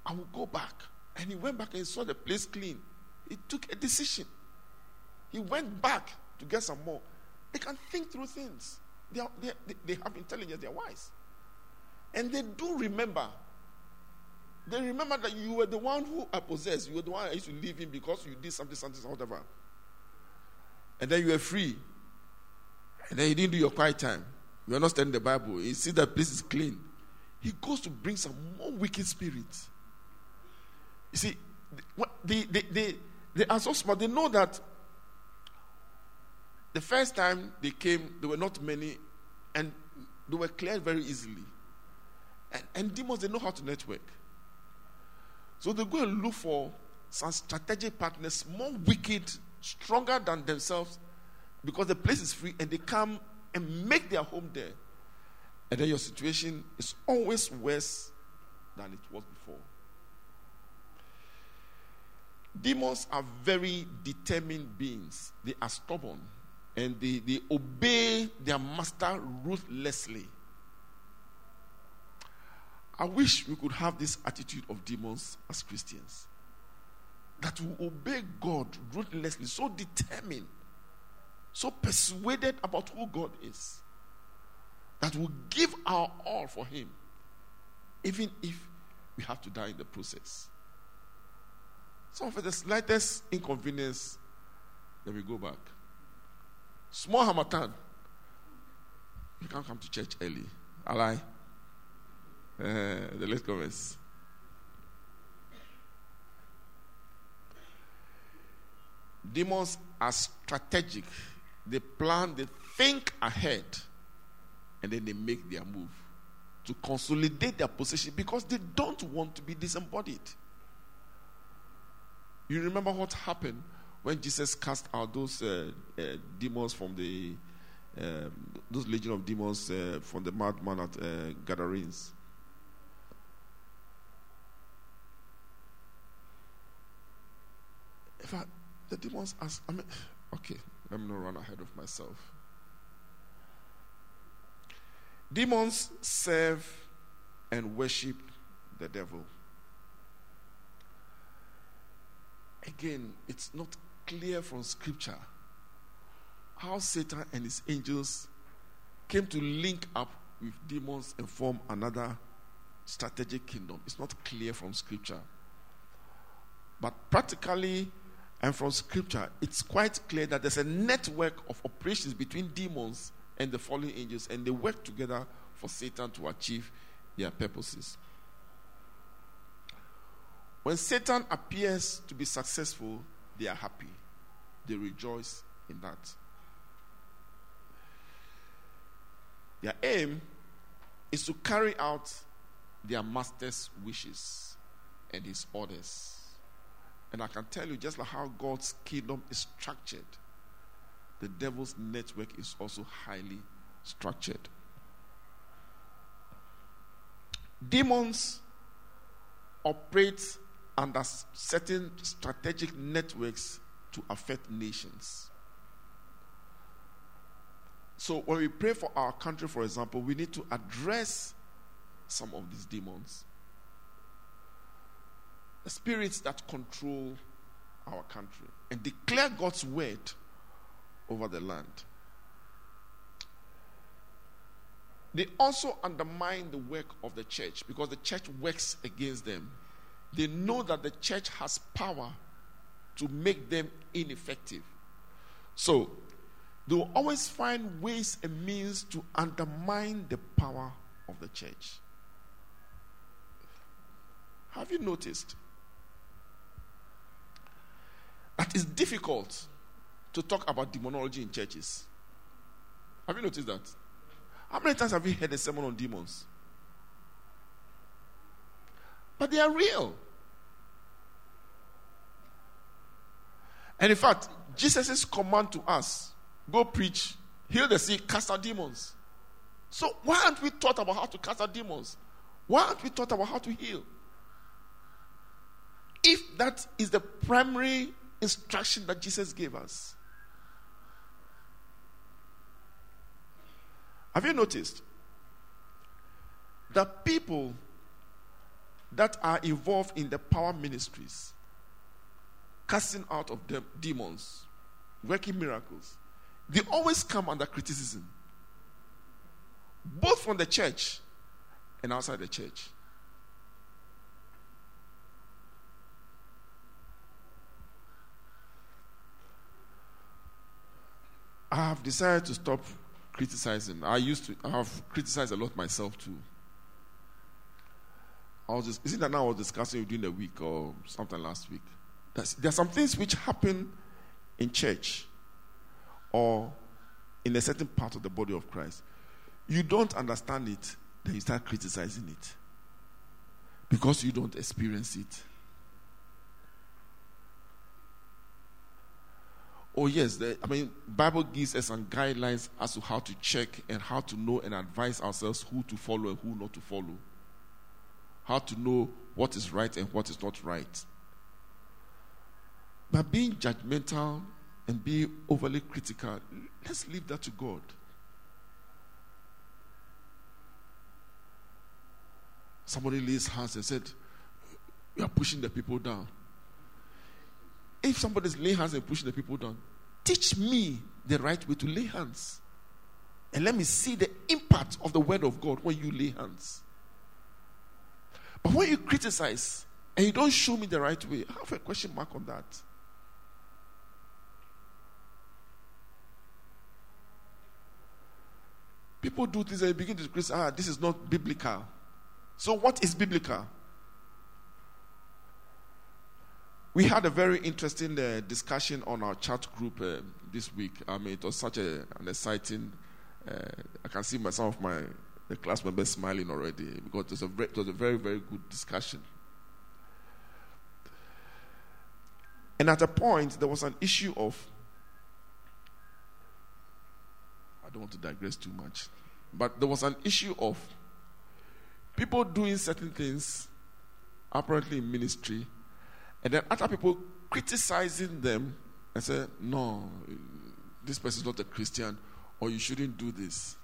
A: I will go back. And he went back and he saw the place clean. He took a decision. He went back to get some more. They can think through things. They, are, they, they have intelligence, they're wise. And they do remember they remember that you were the one who I possessed. You were the one I used to live in because you did something, something, whatever. And then you were free. And then you didn't do your quiet time. You are not studying the Bible. You see that place is clean. He goes to bring some more wicked spirits. You see, they, they, they, they are so smart. They know that the first time they came, there were not many, and they were cleared very easily. And, and demons, they know how to network. So they go and look for some strategic partners more wicked, stronger than themselves, because the place is free and they come and make their home there. And then your situation is always worse than it was before. Demons are very determined beings, they are stubborn and they, they obey their master ruthlessly. I wish we could have this attitude of demons as Christians. That we obey God ruthlessly, so determined, so persuaded about who God is, that we give our all for Him, even if we have to die in the process. Some of the slightest inconvenience, then we go back. Small Harmattan. You can't come to church early. Ally. Uh, the late comments. Demons are strategic. They plan, they think ahead, and then they make their move to consolidate their position because they don't want to be disembodied. You remember what happened when Jesus cast out those uh, uh, demons from the um, those legion of demons uh, from the madman at uh, Gadarenes. In fact, the demons asked, I mean, okay, me not run ahead of myself. Demons serve and worship the devil. Again, it's not clear from scripture how Satan and his angels came to link up with demons and form another strategic kingdom. It's not clear from scripture. But practically and from scripture, it's quite clear that there's a network of operations between demons and the fallen angels, and they work together for Satan to achieve their purposes. When Satan appears to be successful, they are happy. They rejoice in that. Their aim is to carry out their master's wishes and his orders. And I can tell you, just like how God's kingdom is structured, the devil's network is also highly structured. Demons operate under certain strategic networks to affect nations. So, when we pray for our country, for example, we need to address some of these demons. The spirits that control our country and declare God's word over the land. They also undermine the work of the church because the church works against them. They know that the church has power to make them ineffective. So, they will always find ways and means to undermine the power of the church. Have you noticed that it's difficult to talk about demonology in churches? Have you noticed that? How many times have you heard a sermon on demons? But they are real. And in fact, Jesus' command to us go preach, heal the sick, cast out demons. So, why aren't we taught about how to cast out demons? Why aren't we taught about how to heal? If that is the primary instruction that Jesus gave us, have you noticed that people that are involved in the power ministries, casting out of them demons, working miracles, they always come under criticism, both from the church and outside the church. I have decided to stop criticizing. I used to I have criticized a lot myself too. I was just, is it that now I was discussing during the week or something last week? There's, there are some things which happen in church or in a certain part of the body of Christ. You don't understand it, then you start criticizing it because you don't experience it. Oh yes, the, I mean Bible gives us some guidelines as to how to check and how to know and advise ourselves who to follow and who not to follow. How to know what is right and what is not right. But being judgmental and being overly critical, let's leave that to God. Somebody lays hands and said, You are pushing the people down. If somebody is laying hands and pushing the people down, teach me the right way to lay hands. And let me see the impact of the word of God when you lay hands. But when you criticize, and you don't show me the right way, I have a question mark on that. People do things and begin to criticize, ah, this is not biblical. So, what is biblical? We had a very interesting uh, discussion on our chat group uh, this week. I mean, it was such a, an exciting. Uh, I can see my, some of my class members smiling already because it was, a very, it was a very, very good discussion. And at a point, there was an issue of. I don't want to digress too much, but there was an issue of people doing certain things, apparently in ministry, and then other people criticizing them and say, no, this person is not a Christian, or you shouldn't do this.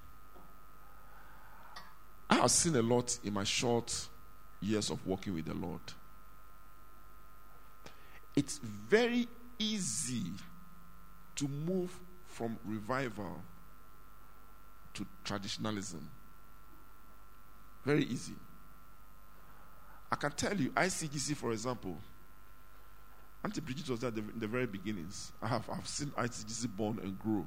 A: I have seen a lot in my short years of working with the Lord. It's very easy to move from revival to traditionalism. Very easy. I can tell you, ICGC, for example, Auntie Bridget was there in the very beginnings. I have I've seen ICGC born and grow.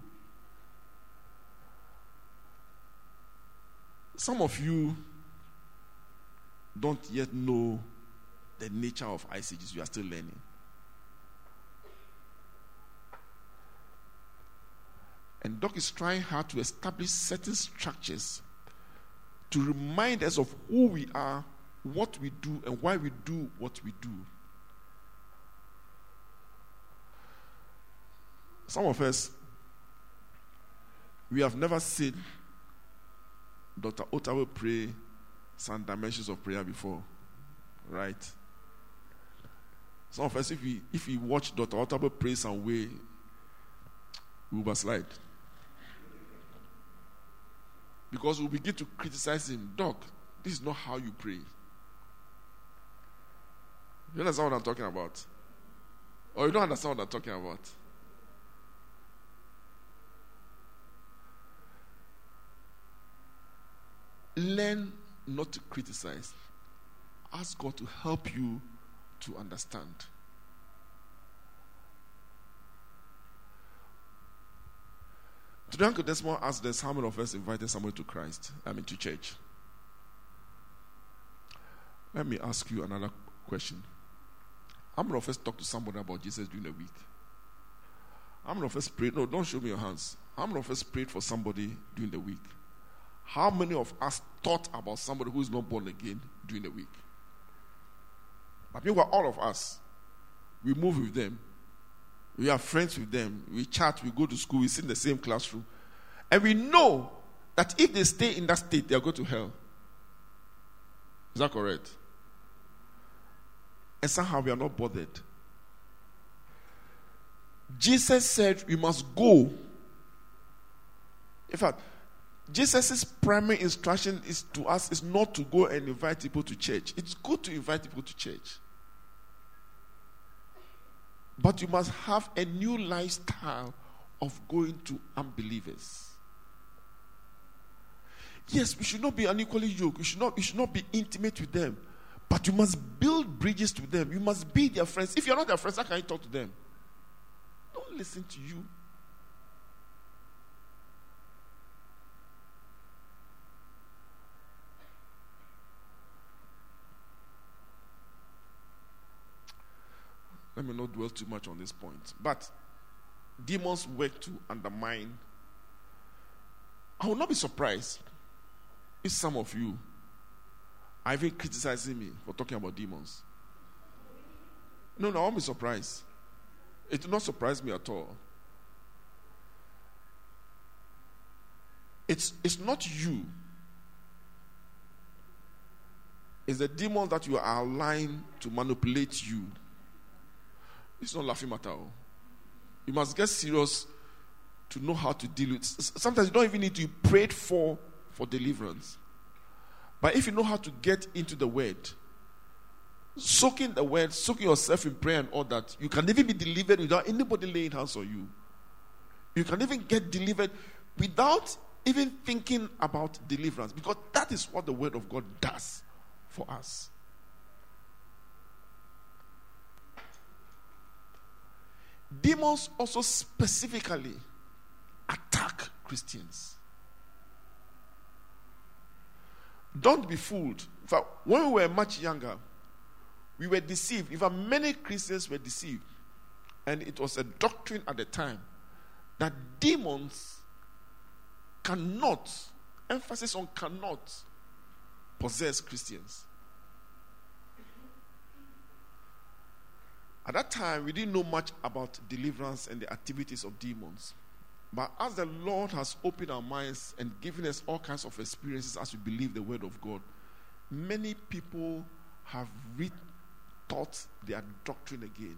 A: Some of you don't yet know the nature of ICGC. You are still learning. And Doc is trying hard to establish certain structures to remind us of who we are, what we do, and why we do what we do. Some of us, we have never seen Dr. Otawe pray some dimensions of prayer before, right? Some of us, if we if we watch Dr. Otawe pray some way, we will slide. Because we begin to criticize him. Doc, this is not how you pray. You understand what I'm talking about? Or you don't understand what I'm talking about? Learn not to criticize. Ask God to help you to understand. Today, Uncle Desmond asked us how many of us invited somebody to Christ, I mean to church. Let me ask you another question. How many of us talked to somebody about Jesus during the week? How many of us prayed? No, don't show me your hands. How many of us prayed for somebody during the week? How many of us thought about somebody who is not born again during the week? But meanwhile, all of us, we move with them. We are friends with them. We chat, we go to school, we sit in the same classroom. And we know that if they stay in that state, they are going to hell. Is that correct? And somehow we are not bothered. Jesus said we must go. In fact, Jesus' primary instruction is to us is not to go and invite people to church. It's good to invite people to church. But you must have a new lifestyle of going to unbelievers. Yes, we should not be unequally yoked. We should not, we should not be intimate with them. But you must build bridges to them. You must be their friends. If you're not their friends, how can you talk to them? Don't listen to you. Let me not dwell too much on this point. But demons work to undermine. I will not be surprised if some of you are even criticizing me for talking about demons. No, no, I won't be surprised. It will not surprise me at all. It's, it's not you. It's the demons that you are allowing to manipulate you it's not laughing matter. Oh. You must get serious to know how to deal with. Sometimes you don't even need to be prayed for for deliverance. But if you know how to get into the word, soaking the word, soaking yourself in prayer and all that, you can even be delivered without anybody laying hands on you. You can even get delivered without even thinking about deliverance because that is what the word of God does for us. Demons also specifically attack Christians. Don't be fooled. Fact, when we were much younger, we were deceived. Fact, many Christians were deceived. And it was a doctrine at the time that demons cannot, emphasis on cannot, possess Christians. At that time, we didn't know much about deliverance and the activities of demons. But as the Lord has opened our minds and given us all kinds of experiences as we believe the Word of God, many people have retaught their doctrine again.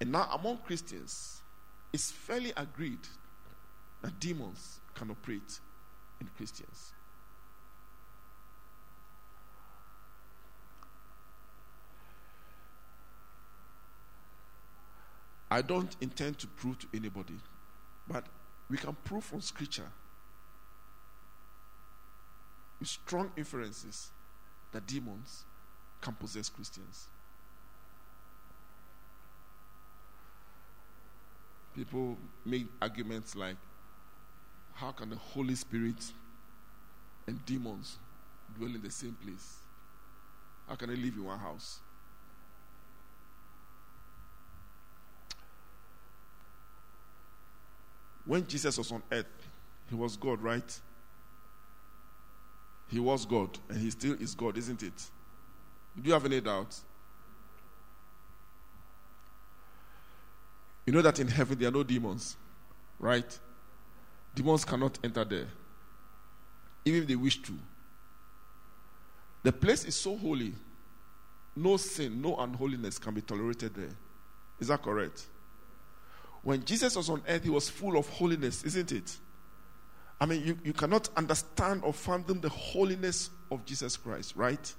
A: And now, among Christians, it's fairly agreed that demons can operate in Christians. I don't intend to prove to anybody, but we can prove from scripture with strong inferences that demons can possess Christians. People make arguments like, how can the Holy Spirit and demons dwell in the same place? How can they live in one house? When Jesus was on earth, he was God, right? He was God, and he still is God, isn't it? Do you have any doubt? You know that in heaven there are no demons, right? Demons cannot enter there, even if they wish to. The place is so holy, no sin, no unholiness can be tolerated there. Is that correct? When Jesus was on earth, he was full of holiness, isn't it? I mean, you, you cannot understand or fathom the holiness of Jesus Christ, right?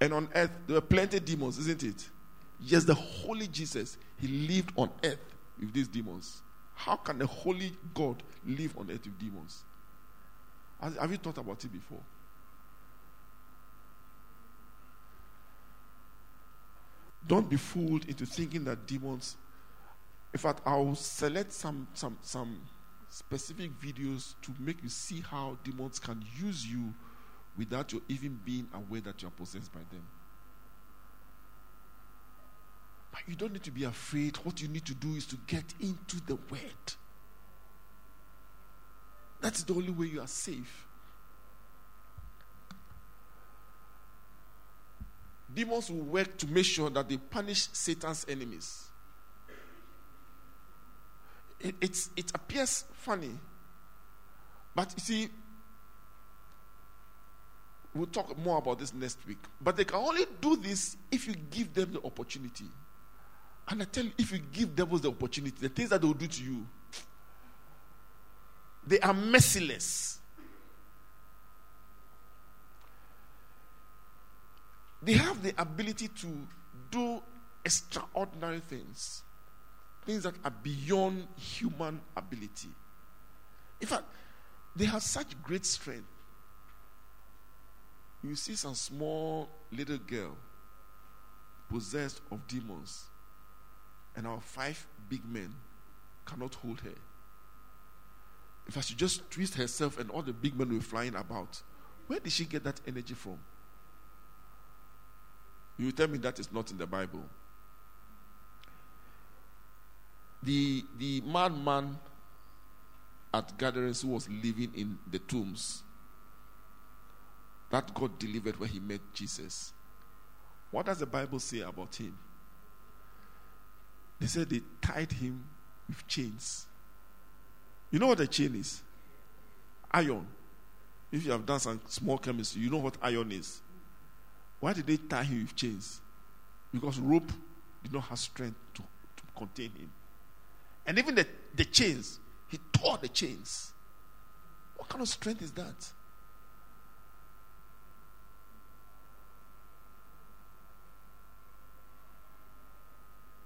A: And on earth, there were plenty of demons, isn't it? Yes, the holy Jesus, he lived on earth with these demons. How can a holy God live on earth with demons? Have you thought about it before? Don't be fooled into thinking that demons. In fact, I'll select some some some specific videos to make you see how demons can use you without you even being aware that you are possessed by them. But you don't need to be afraid. What you need to do is to get into the word. That's the only way you are safe. Demons will work to make sure that they punish Satan's enemies. It, it's, it appears funny, but you see, we'll talk more about this next week. But they can only do this if you give them the opportunity. And I tell you, if you give devils the opportunity, the things that they will do to you, they are merciless. They have the ability to do extraordinary things, things that are beyond human ability. In fact, they have such great strength. You see some small little girl possessed of demons, and our five big men cannot hold her. If I should just twist herself and all the big men were flying about, where did she get that energy from? You tell me that is not in the Bible. The the madman at Gadarenes who was living in the tombs that God delivered when he met Jesus. What does the Bible say about him? They said they tied him with chains. You know what a chain is? Iron. If you have done some small chemistry, you know what iron is. Why did they tie him with chains? Because rope did not have strength to, to contain him. And even the, the chains, he tore the chains. What kind of strength is that?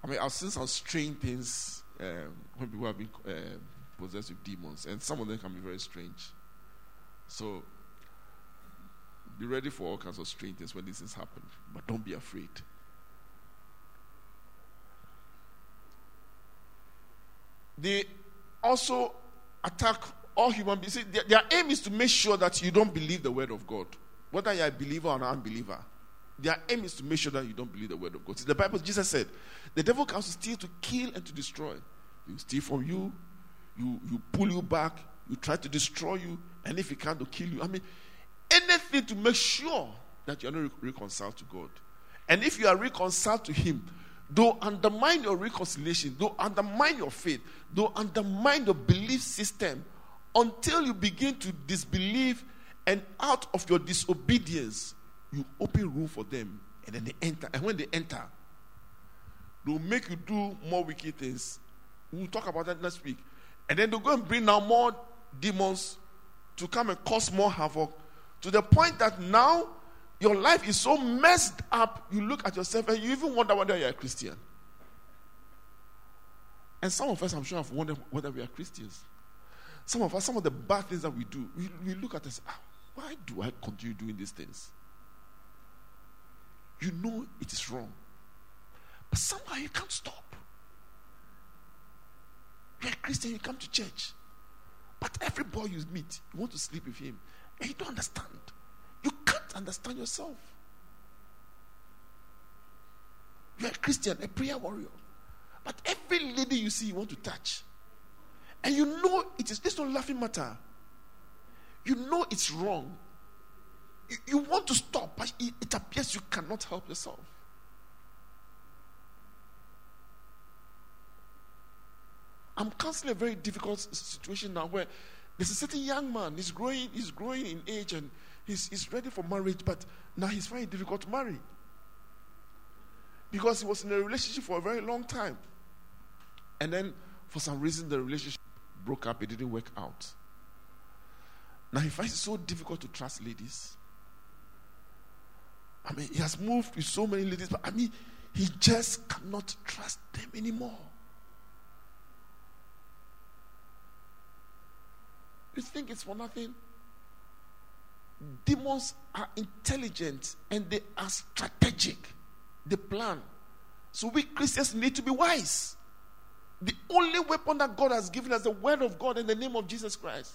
A: I mean, I've seen some strange things um, when people have been uh, possessed with demons, and some of them can be very strange. So, be ready for all kinds of strange things when these things happen, but don't be afraid. They also attack all human beings. See, their, their aim is to make sure that you don't believe the word of God, whether you're a believer or an unbeliever. Their aim is to make sure that you don't believe the word of God. See, the Bible, Jesus said, the devil comes to steal, to kill, and to destroy. He steal from you, you, you pull you back, you try to destroy you, and if he can't, to kill you. I mean, anything to make sure that you're not reconciled to God. And if you are reconciled to Him, though undermine your reconciliation, though undermine your faith, though undermine your belief system until you begin to disbelieve and out of your disobedience, you open room for them and then they enter. And when they enter, they'll make you do more wicked things. We'll talk about that next week. And then they'll go and bring now more demons to come and cause more havoc to the point that now your life is so messed up, you look at yourself and you even wonder whether you're a Christian. And some of us, I'm sure, have wondered whether we are Christians. Some of us, some of the bad things that we do, we, we look at us, ah, why do I continue doing these things? You know it is wrong. But somehow you can't stop. You're a Christian, you come to church. But every boy you meet, you want to sleep with him. And you don't understand. You understand yourself. You're a Christian, a prayer warrior. But every lady you see, you want to touch. And you know it is, this no laughing matter. You know it's wrong. You, you want to stop, but it, it appears you cannot help yourself. I'm counseling a very difficult situation now where there's a certain young man, he's growing, he's growing in age and he's, he's ready for marriage, but now he's finding it difficult to marry. Because he was in a relationship for a very long time. And then for some reason the relationship broke up, it didn't work out. Now he finds it so difficult to trust ladies. I mean, he has moved with so many ladies, but I mean, he just cannot trust them anymore. You think it's for nothing? Demons are intelligent and they are strategic. They plan. So we Christians need to be wise. The only weapon that God has given us the word of God in the name of Jesus Christ.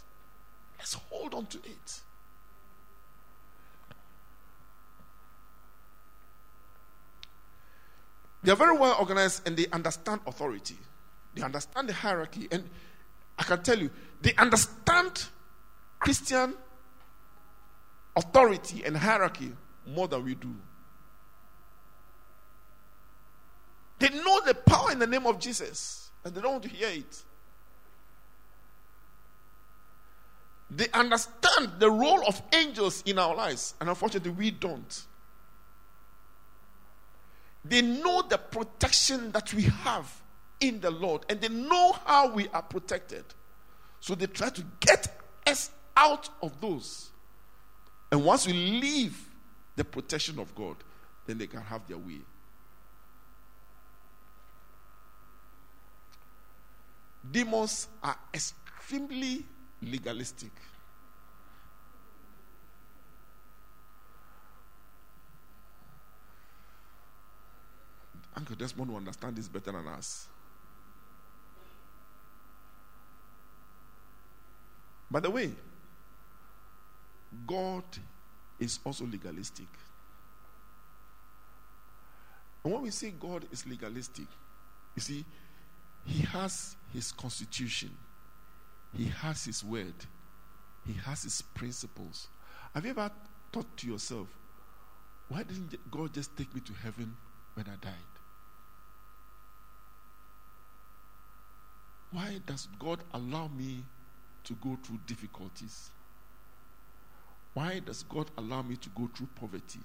A: Let's hold on to it. They are very well organized and they understand authority. They understand the hierarchy. And I can tell you, they understand Christian authority and hierarchy more than we do. They know the power in the name of Jesus and they don't want to hear it. They understand the role of angels in our lives, and unfortunately, we don't. They know the protection that we have in the Lord and they know how we are protected. So they try to get us out of those. And once we leave the protection of God, then they can have their way. Demons are extremely legalistic. Uncle Desmond will understand this better than us. By the way, God is also legalistic. And when we say God is legalistic, you see, He has His constitution, He has His word, He has His principles. Have you ever thought to yourself, why didn't God just take me to heaven when I died? Why does God allow me to go through difficulties? Why does God allow me to go through poverty?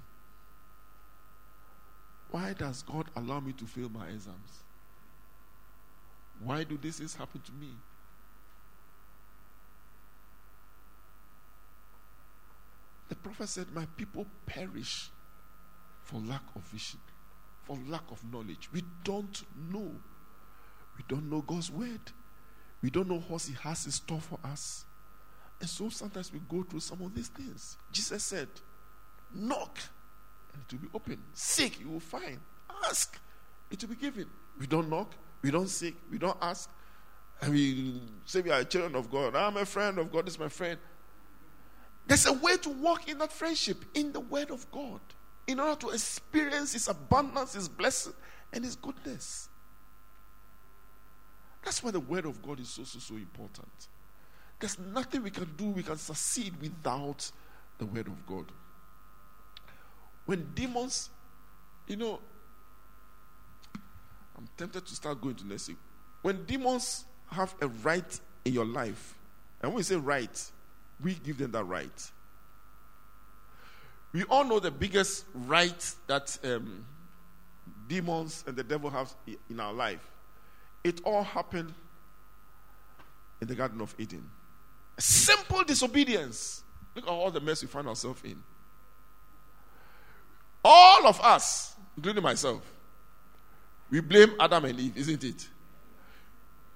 A: Why does God allow me to fail my exams? Why do these things happen to me? The prophet said, My people perish for lack of vision, for lack of knowledge. We don't know. We don't know God's word. We don't know what He has in store for us. And so sometimes we go through some of these things. Jesus said, Knock, and it will be open. Seek, you will find. Ask, it will be given. We don't knock, we don't seek, we don't ask. And we say we are children of God. Ah, I'm a friend of God. This is my friend. There's a way to walk in that friendship in the Word of God in order to experience His abundance, His blessing, and His goodness. That's why the Word of God is so, so, so important. There's nothing we can do, we can succeed without the Word of God. When demons, you know, I'm tempted to start going to week. When demons have a right in your life, and when we say right, we give them that right. We all know the biggest right that um, demons and the devil have in our life. It all happened in the Garden of Eden. Simple disobedience. Look at all the mess we find ourselves in. All of us, including myself, we blame Adam and Eve, isn't it?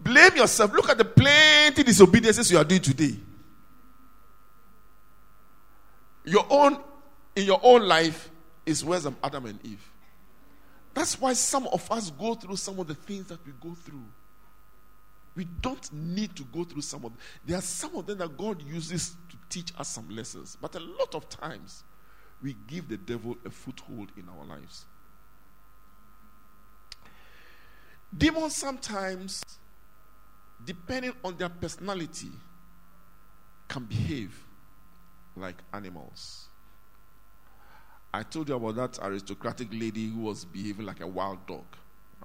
A: Blame yourself. Look at the plenty disobediences you are doing today. Your own, in your own life, is worse than Adam and Eve. That's why some of us go through some of the things that we go through. We don't need to go through some of them. There are some of them that God uses to teach us some lessons. But a lot of times, we give the devil a foothold in our lives. Demons sometimes, depending on their personality, can behave like animals. I told you about that aristocratic lady who was behaving like a wild dog.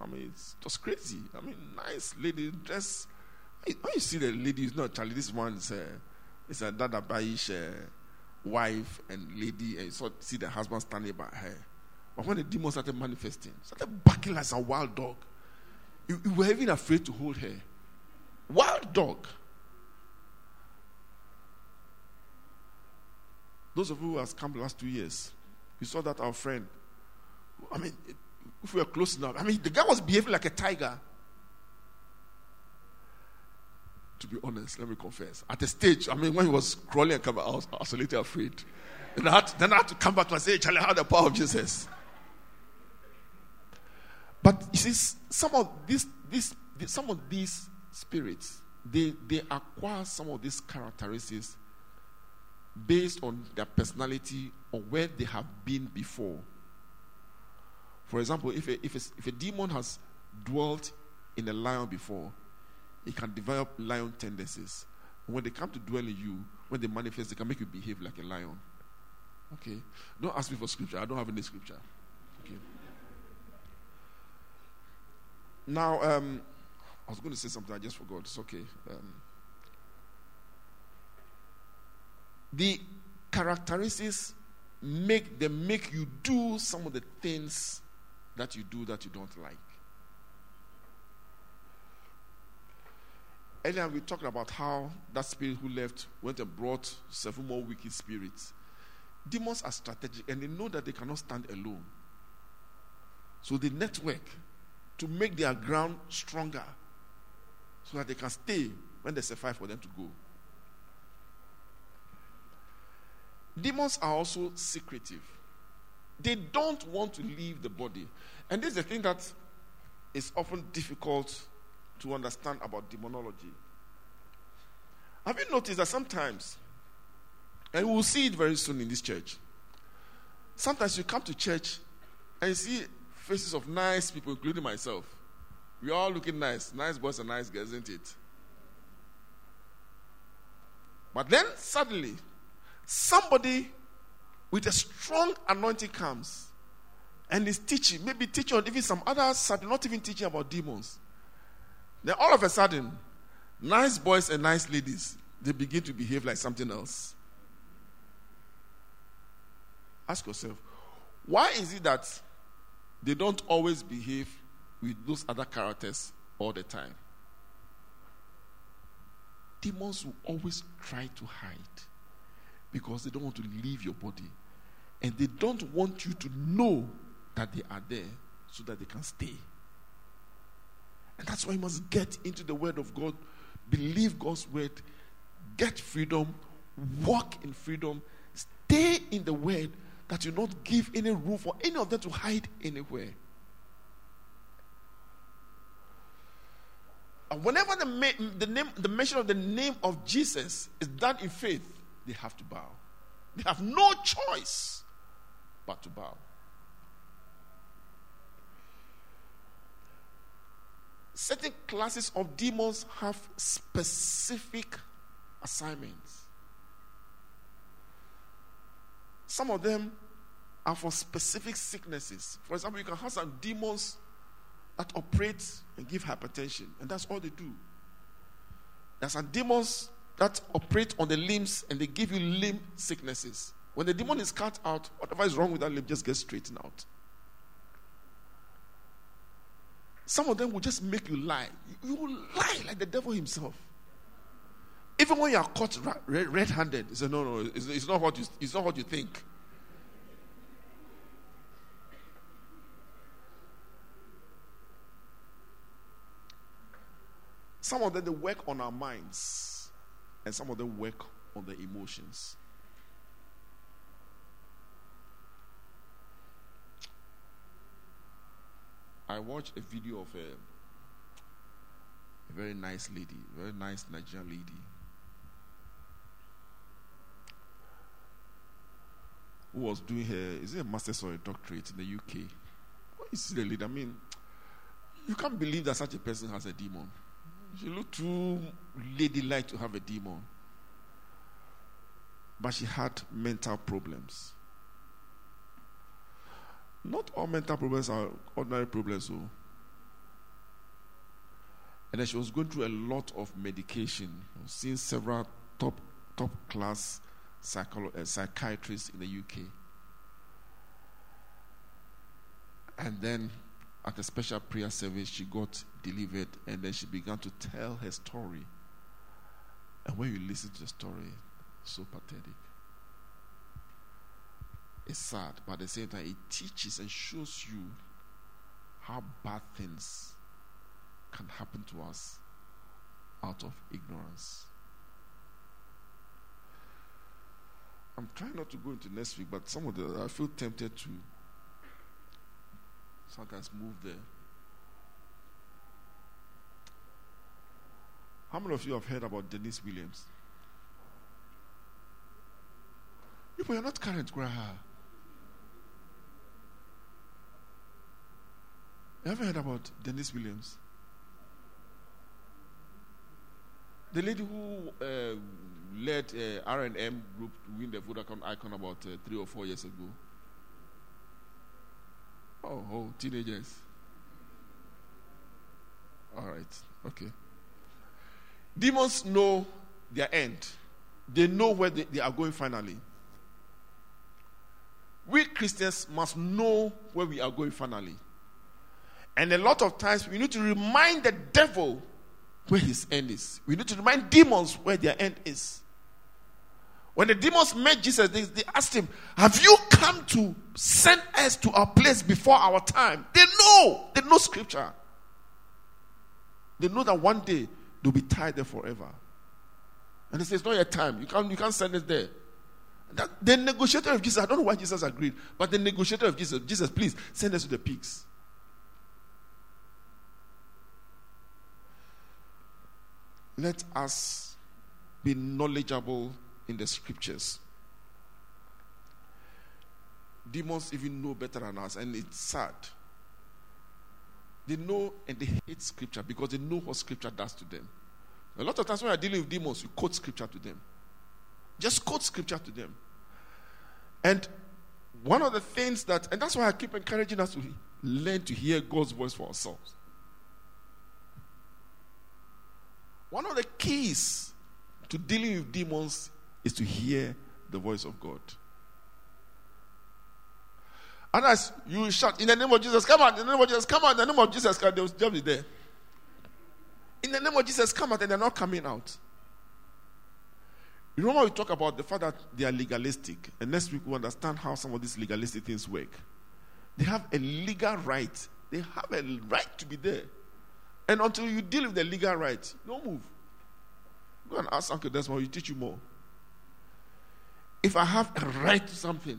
A: I mean, it's just crazy. I mean, nice lady, dress. When you see the lady, it's not Charlie. This one is a, it's a Dada Baish uh, wife and lady, and you saw, see the husband standing by her. But when the demon started manifesting, started barking like a wild dog, you, you were even afraid to hold her. Wild dog. Those of you who have come the last two years, you saw that our friend. I mean, if we were close enough, I mean, the guy was behaving like a tiger. To be honest, let me confess. At a stage, I mean, when he was crawling and coming, I was, I was a little afraid. And I had, then I had to come back and say, Charlie, how the power of Jesus. But you see, some of these, these, some of these spirits, they, they acquire some of these characteristics based on their personality or where they have been before. For example, if a, if a, if a demon has dwelt in a lion before, it can develop lion tendencies. When they come to dwell in you, when they manifest, they can make you behave like a lion. Okay? Don't ask me for scripture. I don't have any scripture. Okay? Now, um, I was going to say something, I just forgot. It's okay. Um, the characteristics make they make you do some of the things that you do that you don't like. Earlier we talked about how that spirit who left went and brought several more wicked spirits. Demons are strategic and they know that they cannot stand alone. So they network to make their ground stronger so that they can stay when there's a fight for them to go. Demons are also secretive. They don't want to leave the body. And this is the thing that is often difficult to understand about demonology. Have you noticed that sometimes, and we'll see it very soon in this church, sometimes you come to church and you see faces of nice people, including myself. We're all looking nice. Nice boys and nice girls, isn't it? But then suddenly, somebody with a strong anointing comes and is teaching, maybe teaching on even some others, not even teaching about demons. Then all of a sudden, nice boys and nice ladies, they begin to behave like something else. Ask yourself, why is it that they don't always behave with those other characters all the time? Demons will always try to hide because they don't want to leave your body. And they don't want you to know that they are there so that they can stay. And that's why you must get into the Word of God, believe God's Word, get freedom, walk in freedom, stay in the Word that you not give any room for any of them to hide anywhere. And whenever the, ma- the name, the mention of the name of Jesus is done in faith, they have to bow. They have no choice but to bow. Certain classes of demons have specific assignments. Some of them are for specific sicknesses. For example, you can have some demons that operate and give hypertension, and that's all they do. There's some demons that operate on the limbs and they give you limb sicknesses. When the demon is cut out, whatever is wrong with that limb just gets straightened out. Some of them will just make you lie. You will lie like the devil himself. Even when you are caught red handed, you say, No, no, it's, it's, not what you, it's not what you think. Some of them they work on our minds, and some of them work on the emotions. I watched a video of a, a very nice lady, very nice Nigerian lady. Who was doing her, is it a master's or a doctorate in the UK? What is the lady? I mean, you can't believe that such a person has a demon. She looked too ladylike to have a demon. But she had mental problems. Not all mental problems are ordinary problems, so. And then she was going through a lot of medication, seeing several top top class psycholo- uh, psychiatrists in the UK. And then at a special prayer service, she got delivered and then she began to tell her story. And when you listen to the story, so pathetic. It's sad, but at the same time, it teaches and shows you how bad things can happen to us out of ignorance. I'm trying not to go into next week, but some of the I feel tempted to sometimes move there. How many of you have heard about Denise Williams? You, you're not current, Graha. You ever heard about Denise Williams? The lady who uh, led uh, R&M group to win the Vodacom icon about uh, three or four years ago. Oh, oh, teenagers. All right, okay. Demons know their end. They know where they, they are going finally. We Christians must know where we are going finally. And a lot of times we need to remind the devil where his end is. We need to remind demons where their end is. When the demons met Jesus, they, they, asked him, Have you come to send us to our place before our time? They know. They know scripture. They know that one day they'll be tied there forever. And they say, It's not your time. You can't, you can't send us there. That, the negotiator of Jesus, I don't know why Jesus agreed, but the negotiator of Jesus, Jesus, please send us to the pigs. Let us be knowledgeable in the scriptures. Demons even know better than us, and it's sad. They know and they hate scripture because they know what scripture does to them. A lot of times when you're dealing with demons, you quote scripture to them. Just quote scripture to them. And one of the things that, and that's why I keep encouraging us to learn to hear God's voice for ourselves. One of the keys to dealing with demons is to hear the voice of God. And as you shout, in the name of Jesus, come out, in the name of Jesus, come out, in the name of Jesus, they'll just be there. In the name of Jesus, come out, and they're not coming out. You remember we talk about the fact that they are legalistic, and next week we understand how some of these legalistic things work. They have a legal right. They have a right to be there. And until you deal with the legal right, don't move. Go and ask Uncle Desmond, he teach you more. If I have a right to something,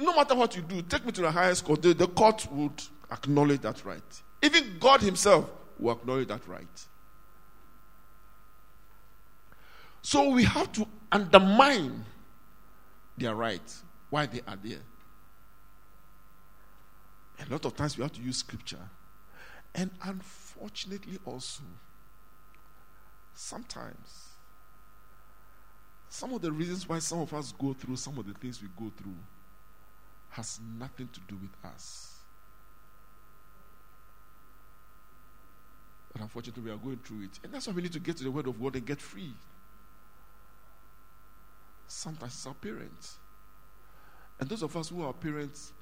A: no matter what you do, take me to the highest court, the, the court would acknowledge that right. Even God Himself will acknowledge that right. So we have to undermine their rights while they are there. A lot of times we have to use scripture. And unfortunately, also, sometimes, some of the reasons why some of us go through some of the things we go through has nothing to do with us. But unfortunately, we are going through it. And that's why we need to get to the Word of God and get free. Sometimes it's our parents. And those of us who are parents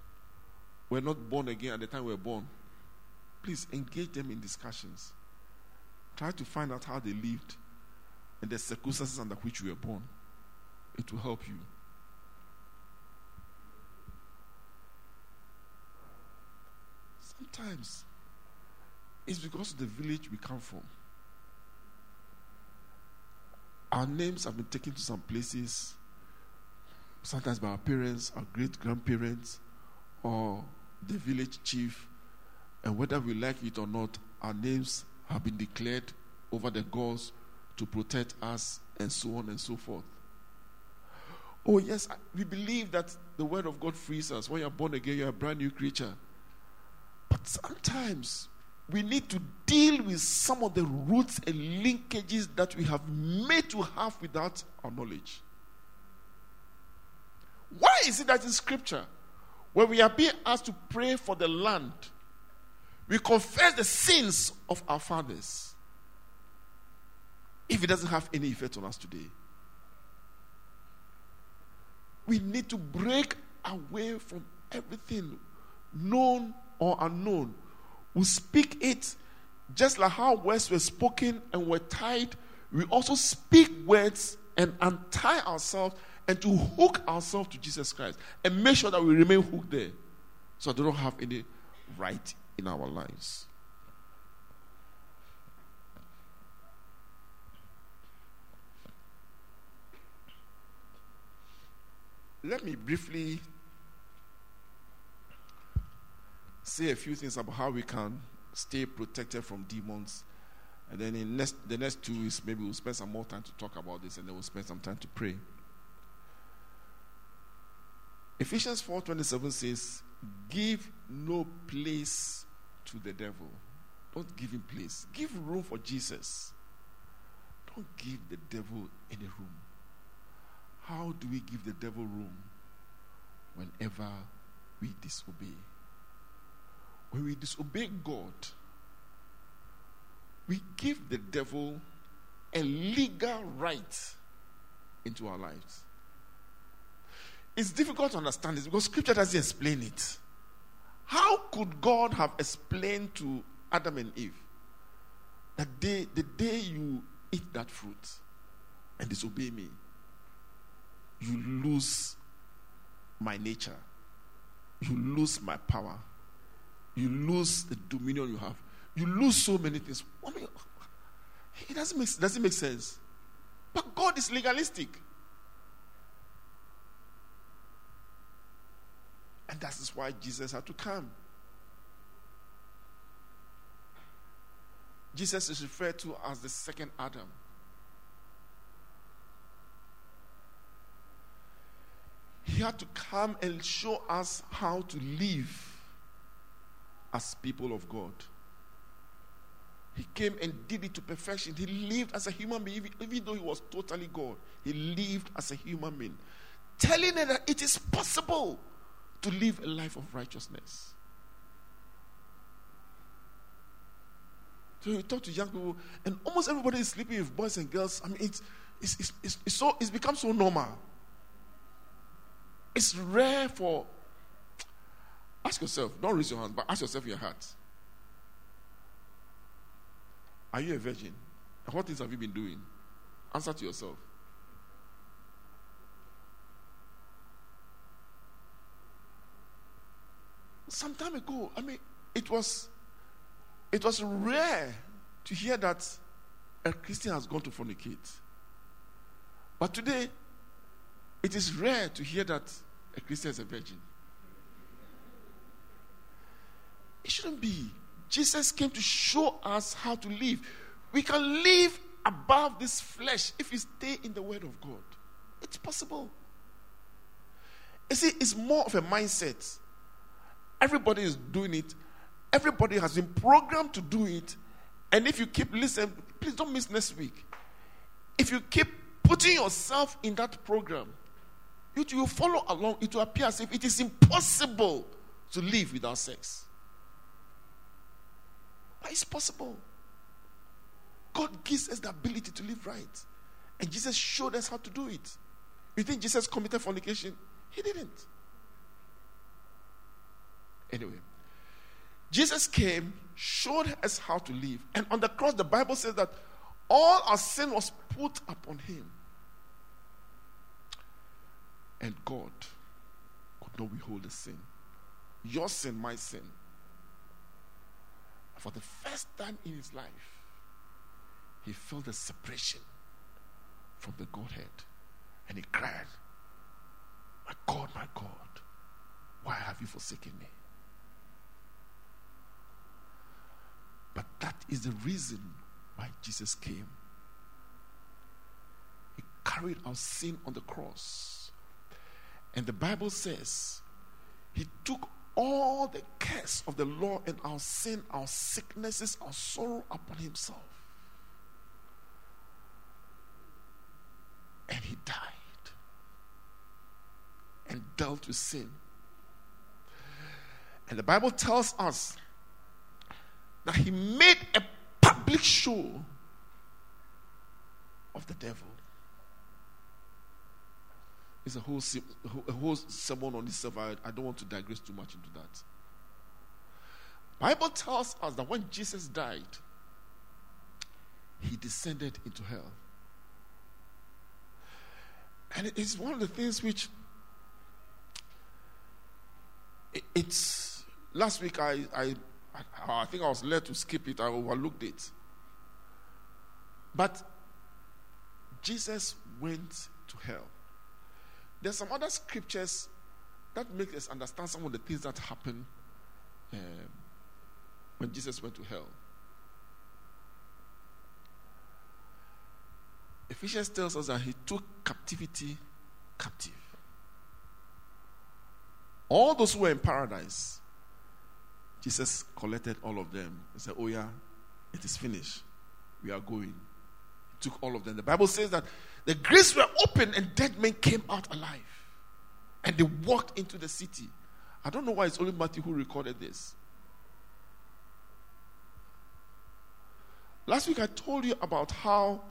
A: were not born again at the time we were born, please engage them in discussions. Try to find out how they lived and the circumstances under which you were born. It will help you. Sometimes it's because of the village we come from. Our names have been taken to some places, sometimes by our parents, our great grandparents, or the village chief. And whether we like it or not, our names have been declared over the gods to protect us, and so on and so forth. Oh, yes, we believe that the word of God frees us. When you're born again, you're a brand new creature. But sometimes we need to deal with some of the roots and linkages that we have made to have without our knowledge. Why is it that in scripture, when we are being asked to pray for the land, we confess the sins of our fathers if it doesn't have any effect on us today? We need to break away from everything known or unknown. We speak it just like how words were spoken and were tied. We also speak words and untie ourselves and to hook ourselves to Jesus Christ and make sure that we remain hooked there so they don't have any right in our lives. Let me briefly say a few things about how we can stay protected from demons. And then in next, the next two weeks, maybe we'll spend some more time to talk about this and then we'll spend some time to pray. Ephesians 4:27 says, "Give no place to the devil. Don't give him place. Give room for Jesus. Don't give the devil any room. How do we give the devil room? Whenever we disobey. When we disobey God, we give the devil a legal right into our lives. It's difficult to understand this because scripture doesn't explain it. How could God have explained to Adam and Eve that day, the day you eat that fruit and disobey me, you lose my nature, you lose my power, you lose the dominion you have, you lose so many things. I mean, it doesn't make, doesn't make sense. But God is legalistic. And that is why Jesus had to come. Jesus is referred to as the second Adam. He had to come and show us how to live as people of God. He came and did it to perfection. He lived as a human being, even, though he was totally God. He lived as a human being, telling her that it is possible to live a life of righteousness. So you talk to young people, and almost everybody is sleeping with boys and girls. I mean, it's, it's, it's, it's, so, it's become so normal. It's rare for. Ask yourself, don't raise your hand, but ask yourself in your heart. Are you a virgin? What things have you been doing? Answer to yourself. Some time ago, I mean, it was it was rare to hear that a Christian has gone to fornicate. But today, it is rare to hear that a Christian is a virgin. It shouldn't be. Jesus came to show us how to live. We can live above this flesh if we stay in the Word of God. It's possible. You see, it's more of a mindset. Everybody is doing it, everybody has been programmed to do it. And if you keep listening, please don't miss next week. If you keep putting yourself in that program, you will follow along. It will appear as if it is impossible to live without sex. But it's possible. God gives us the ability to live right. And Jesus showed us how to do it. You think Jesus committed fornication? He didn't. Anyway, Jesus came, showed us how to live. And on the cross, the Bible says that all our sin was put upon him. And God could not withhold the sin. Your sin, my sin. For the first time in his life, he felt the separation from the Godhead. And he cried, My God, my God, why have you forsaken me? But that is the reason why Jesus came. He carried our sin on the cross. And the Bible says he took all the curse of the law and our sin, our sicknesses, our sorrow upon himself. And he died and dealt with sin. And the Bible tells us that he made a public show of the devil. It's a whole, a whole sermon on this I, I don't want to digress too much into that. Bible tells us that when Jesus died, he descended into hell. And it is one of the things which it, it's last week I, I I think I was led to skip it, I overlooked it. But Jesus went to hell. There's some other scriptures that make us understand some of the things that happened um, when Jesus went to hell. Ephesians tells us that he took captivity captive. All those who were in paradise, Jesus collected all of them. He said, Oh, yeah, it is finished. We are going. He took all of them. The Bible says that the graves were open and dead men came out alive. And they walked into the city. I don't know why it's only Matthew who recorded this. Last week I told you about how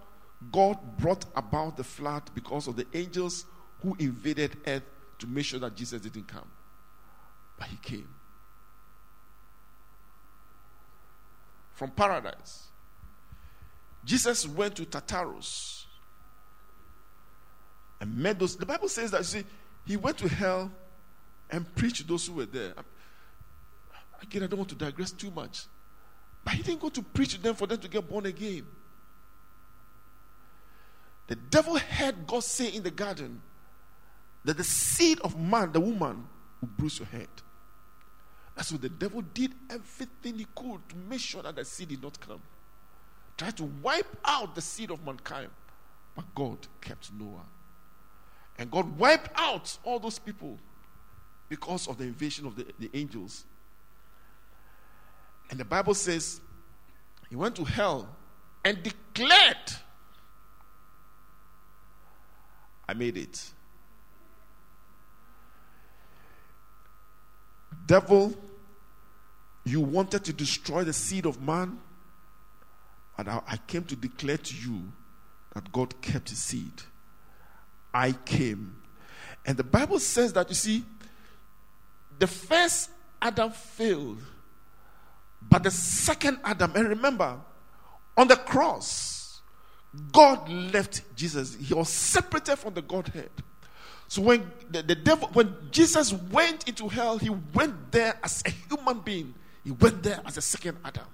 A: God brought about the flood because of the angels who invaded earth to make sure that Jesus didn't come. But he came. From paradise. Jesus went to Tartarus and met those. The Bible says that, see, he went to hell and preached to those who were there. Again, I don't want to digress too much. But he didn't go to preach to them for them to get born again. The devil heard God say in the garden that the seed of man, the woman, will bruise your head. And so the devil did everything he could to make sure that the seed did not come. Tried to wipe out the seed of mankind. But God kept Noah. And God wiped out all those people because of the invasion of the, the angels. And the Bible says he went to hell and declared, I made it. Devil, you wanted to destroy the seed of man, and I, I came to declare to you that God kept his seed. I came. And the Bible says that, you see, the first Adam failed, but the second Adam, and remember, on the cross, God left Jesus. He was separated from the Godhead. So when the, the devil, when Jesus went into hell, he went there as a human being. He went there as a second Adam.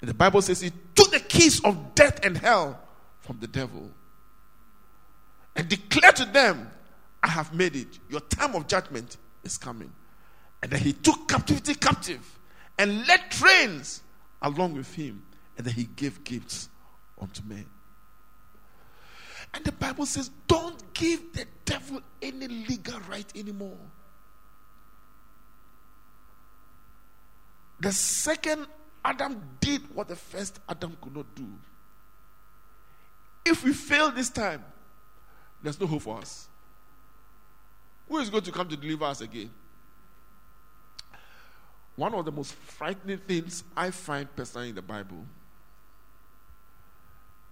A: And the Bible says he took the keys of death and hell from the devil and declared to them, I have made it. Your time of judgment is coming. And then he took captivity captive and led trains along with him, and then he gave gifts unto men. And the Bible says, don't give the devil any legal right anymore. The second Adam did what the first Adam could not do. If we fail this time, there's no hope for us. Who is going to come to deliver us again? One of the most frightening things I find personally in the Bible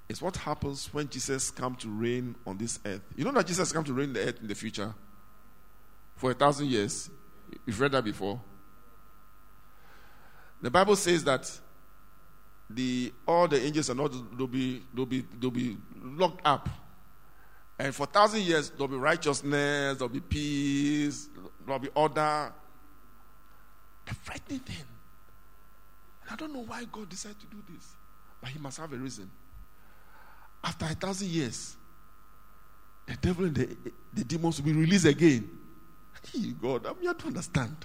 A: is what happens when Jesus comes to reign on this earth. You know that Jesus comes to reign the earth in the future for a thousand years. You've read that before. The Bible says that the all the angels and all they'll be they'll be they'll be locked up. And for thousand years there'll be righteousness, there'll be peace, there'll be order. The frightening thing. And I don't know why God decided to do this. But he must have a reason. After a thousand years, the devil and the, the demons will be released again. Hey, God, I'm here to understand.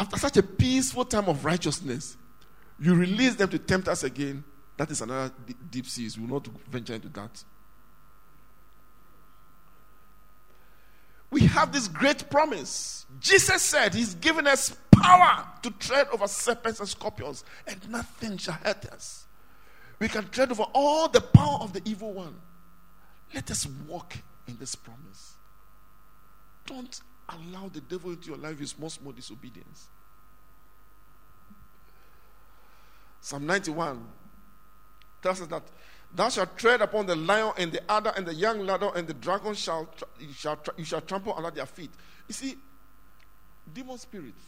A: After such a peaceful time of righteousness, you release them to tempt us again. That is another deep seas. We will not venture into that. We have this great promise. Jesus said He's given us power to tread over serpents and scorpions, and nothing shall hurt us. We can tread over all the power of the evil one. Let us walk in this promise. Don't allow the devil into your life is small, small disobedience. Psalm 91 tells us that thou shalt tread upon the lion and the adder and the young ladder and the dragon shall, you, shall, you shall trample under their feet. You see, demon spirits,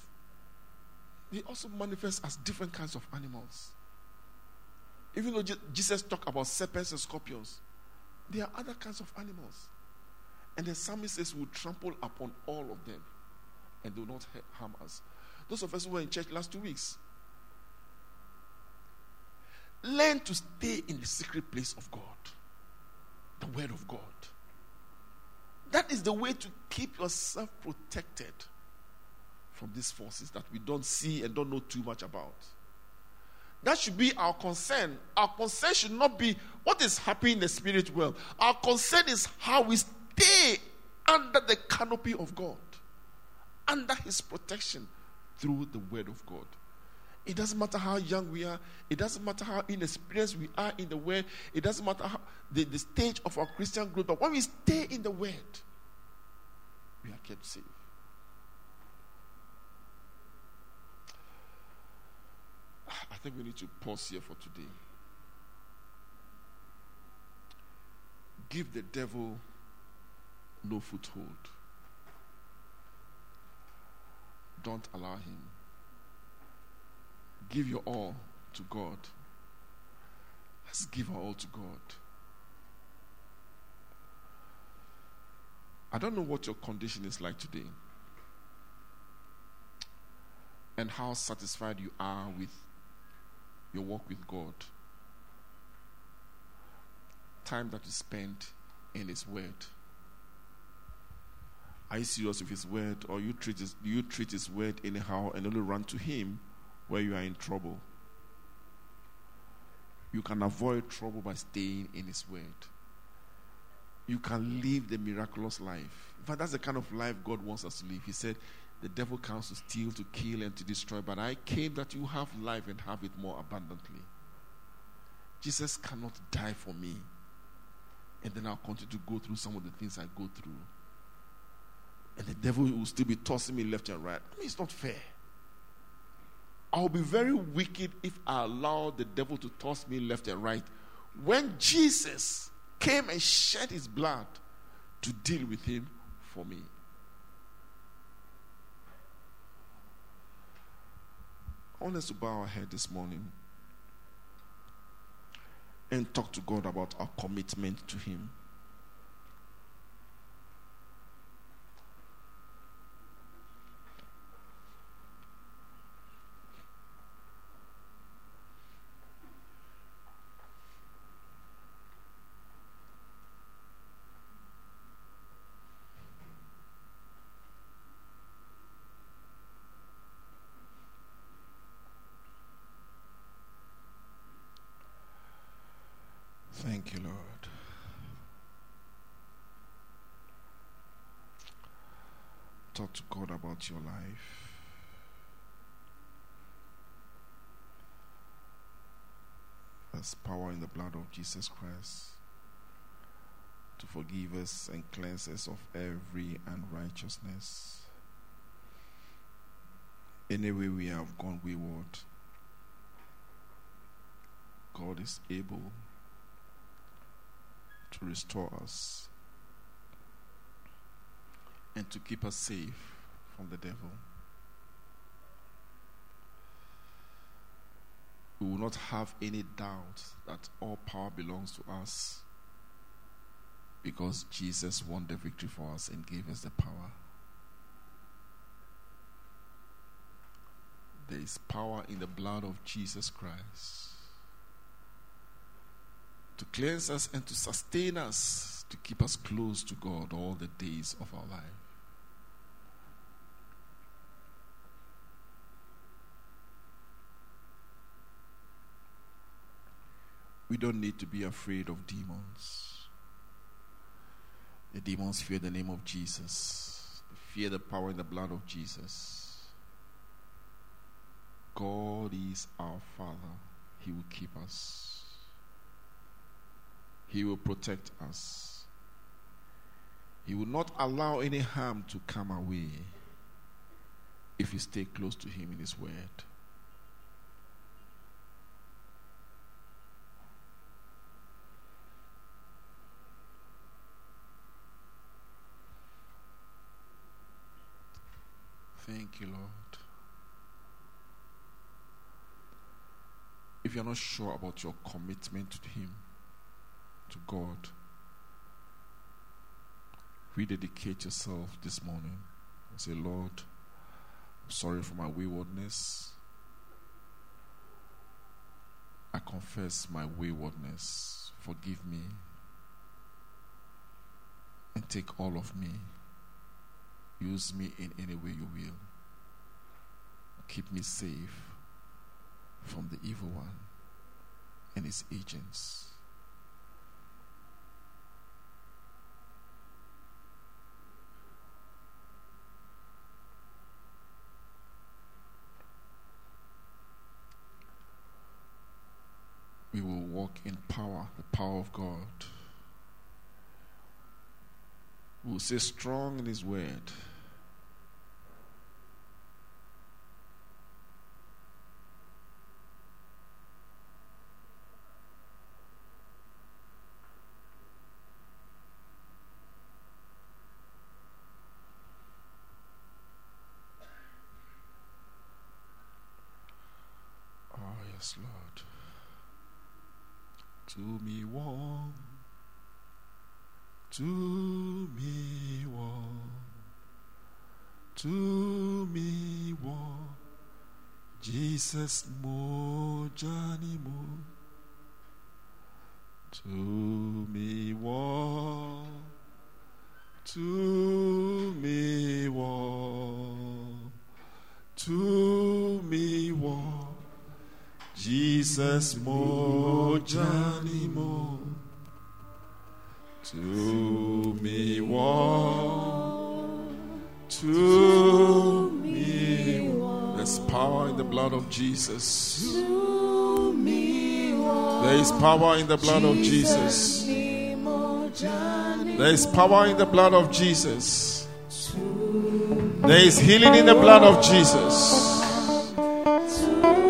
A: they also manifest as different kinds of animals. Even though Jesus talked about serpents and scorpions, there are other kinds of animals. And the psalmist says, We'll trample upon all of them and do not harm us. Those of us who were in church last two weeks, learn to stay in the secret place of God, the Word of God. That is the way to keep yourself protected from these forces that we don't see and don't know too much about. That should be our concern. Our concern should not be what is happening in the spirit world. Our concern is how we stay under the canopy of God, under His protection through the Word of God. It doesn't matter how young we are. It doesn't matter how inexperienced we are in the Word. It doesn't matter how, the, the stage of our Christian growth. But when we stay in the Word, we are kept safe. I think we need to pause here for today. Give the devil no foothold. Don't allow him. Give your all to God. Let's give our all to God. I don't know what your condition is like today and how satisfied you are with your walk with God. Time that you spend in His Word. Are you serious with His Word, or you treat his, you treat His Word anyhow and only run to Him where you are in trouble? You can avoid trouble by staying in His Word. You can live the miraculous life. In fact, that's the kind of life God wants us to live. He said, The devil comes to steal, to kill, and to destroy, but I came that you have life and have it more abundantly. Jesus cannot die for me, and then I'll continue to go through some of the things I go through. And the devil will still be tossing me left and right. I mean, it's not fair. I'll be very wicked if I allow the devil to toss me left and right. When Jesus came and shed his blood to deal with him for me. I want us to bow our head this morning and talk to God about our commitment to Him. To God about your life. There's power in the blood of Jesus Christ to forgive us and cleanse us of every unrighteousness. Any way we have gone wayward, God is able to restore us and to keep us safe from the devil. We will not have any doubt that all power belongs to us because Jesus won the victory for us and gave us the power. There is power in the blood of Jesus Christ to cleanse us and to sustain us, to keep us close to God all the days of our life. We don't need to be afraid of demons. The demons fear the name of Jesus, they fear the power and the blood of Jesus. God is our Father, He will keep us, He will protect us, He will not allow any harm to come our way if we stay close to Him in His Word. Thank you, Lord. If you're not sure about your commitment to Him, to God, rededicate yourself this morning and say, Lord, I'm sorry for my waywardness. I confess my waywardness. Forgive me and take all of me. Use me in any way you will. Keep me safe from the evil one and his agents. We will walk in power, the power of God. We will stay strong in His word. Oh, yes, Lord. To me, warm. To me, warm. To me, warm. Jesus, mo Johnny, mo. To me, warm. To me, warm. To me, warm. Jesus mo Johnny mo to me warm to me warm. There's power in the blood of Jesus. There is power in the blood of Jesus. There is power in the blood of Jesus. There is healing in the blood of Jesus.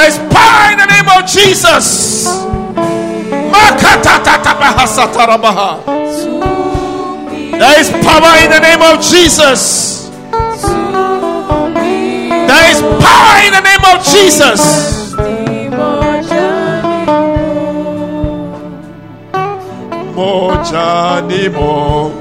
A: There is power in the name of Jesus. There is power in the name of Jesus. There is power in the name of Jesus. Moja ni mo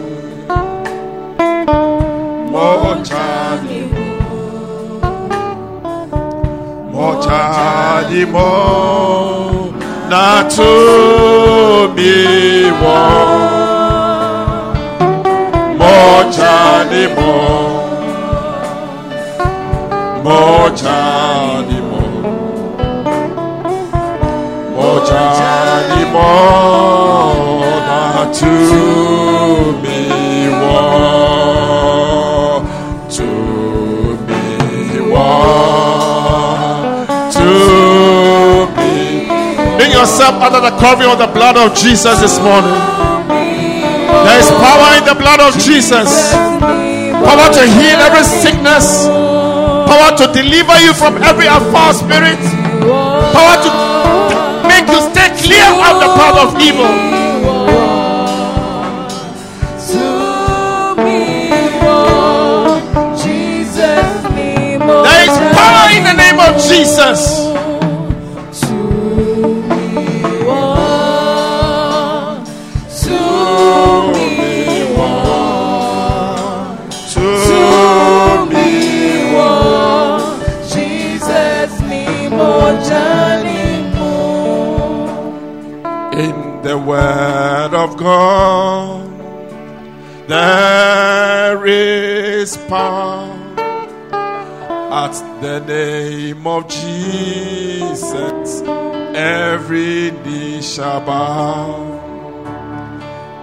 A: moja ni mo na tumi wo moja ni mo moja ni mo moja ni mo na tumi wo Yourself under the covering of the blood of Jesus this morning. There is power in the blood of Jesus. Power to heal every sickness. Power to deliver you from every foul spirit. Power to make you stay clear of the power of evil. There is power in the name of Jesus. There is power at the name of Jesus. Every knee shall bow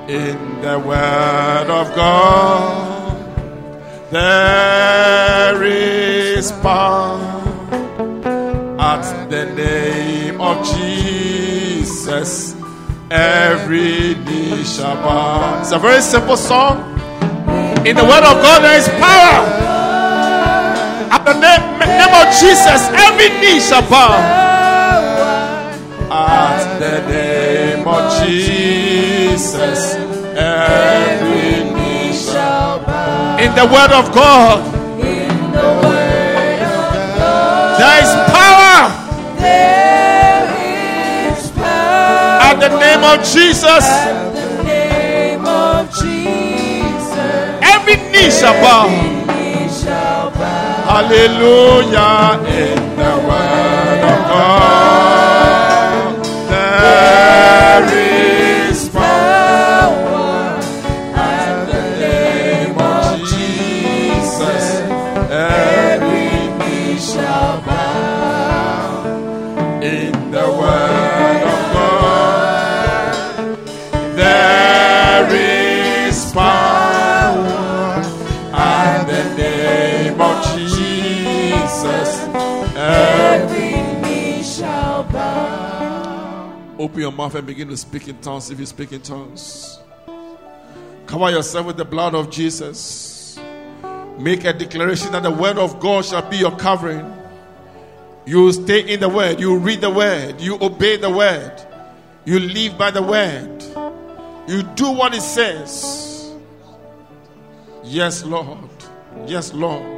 A: in the word of God. There is power at the name of Jesus. Every knee shall bow. It's a very simple song. In the word of God, there is power. At the name, name of Jesus, every knee shall bow. At the name of Jesus, every knee shall bow. In the word of God, of Jesus, every knee shall bow. Hallelujah. The word of God, Open your mouth and begin to speak in tongues if you speak in tongues. Cover yourself with the blood of Jesus. Make a declaration that the word of God shall be your covering. You stay in the word, you read the word, you obey the word, you live by the word, you do what it says. Yes, Lord. Yes, Lord.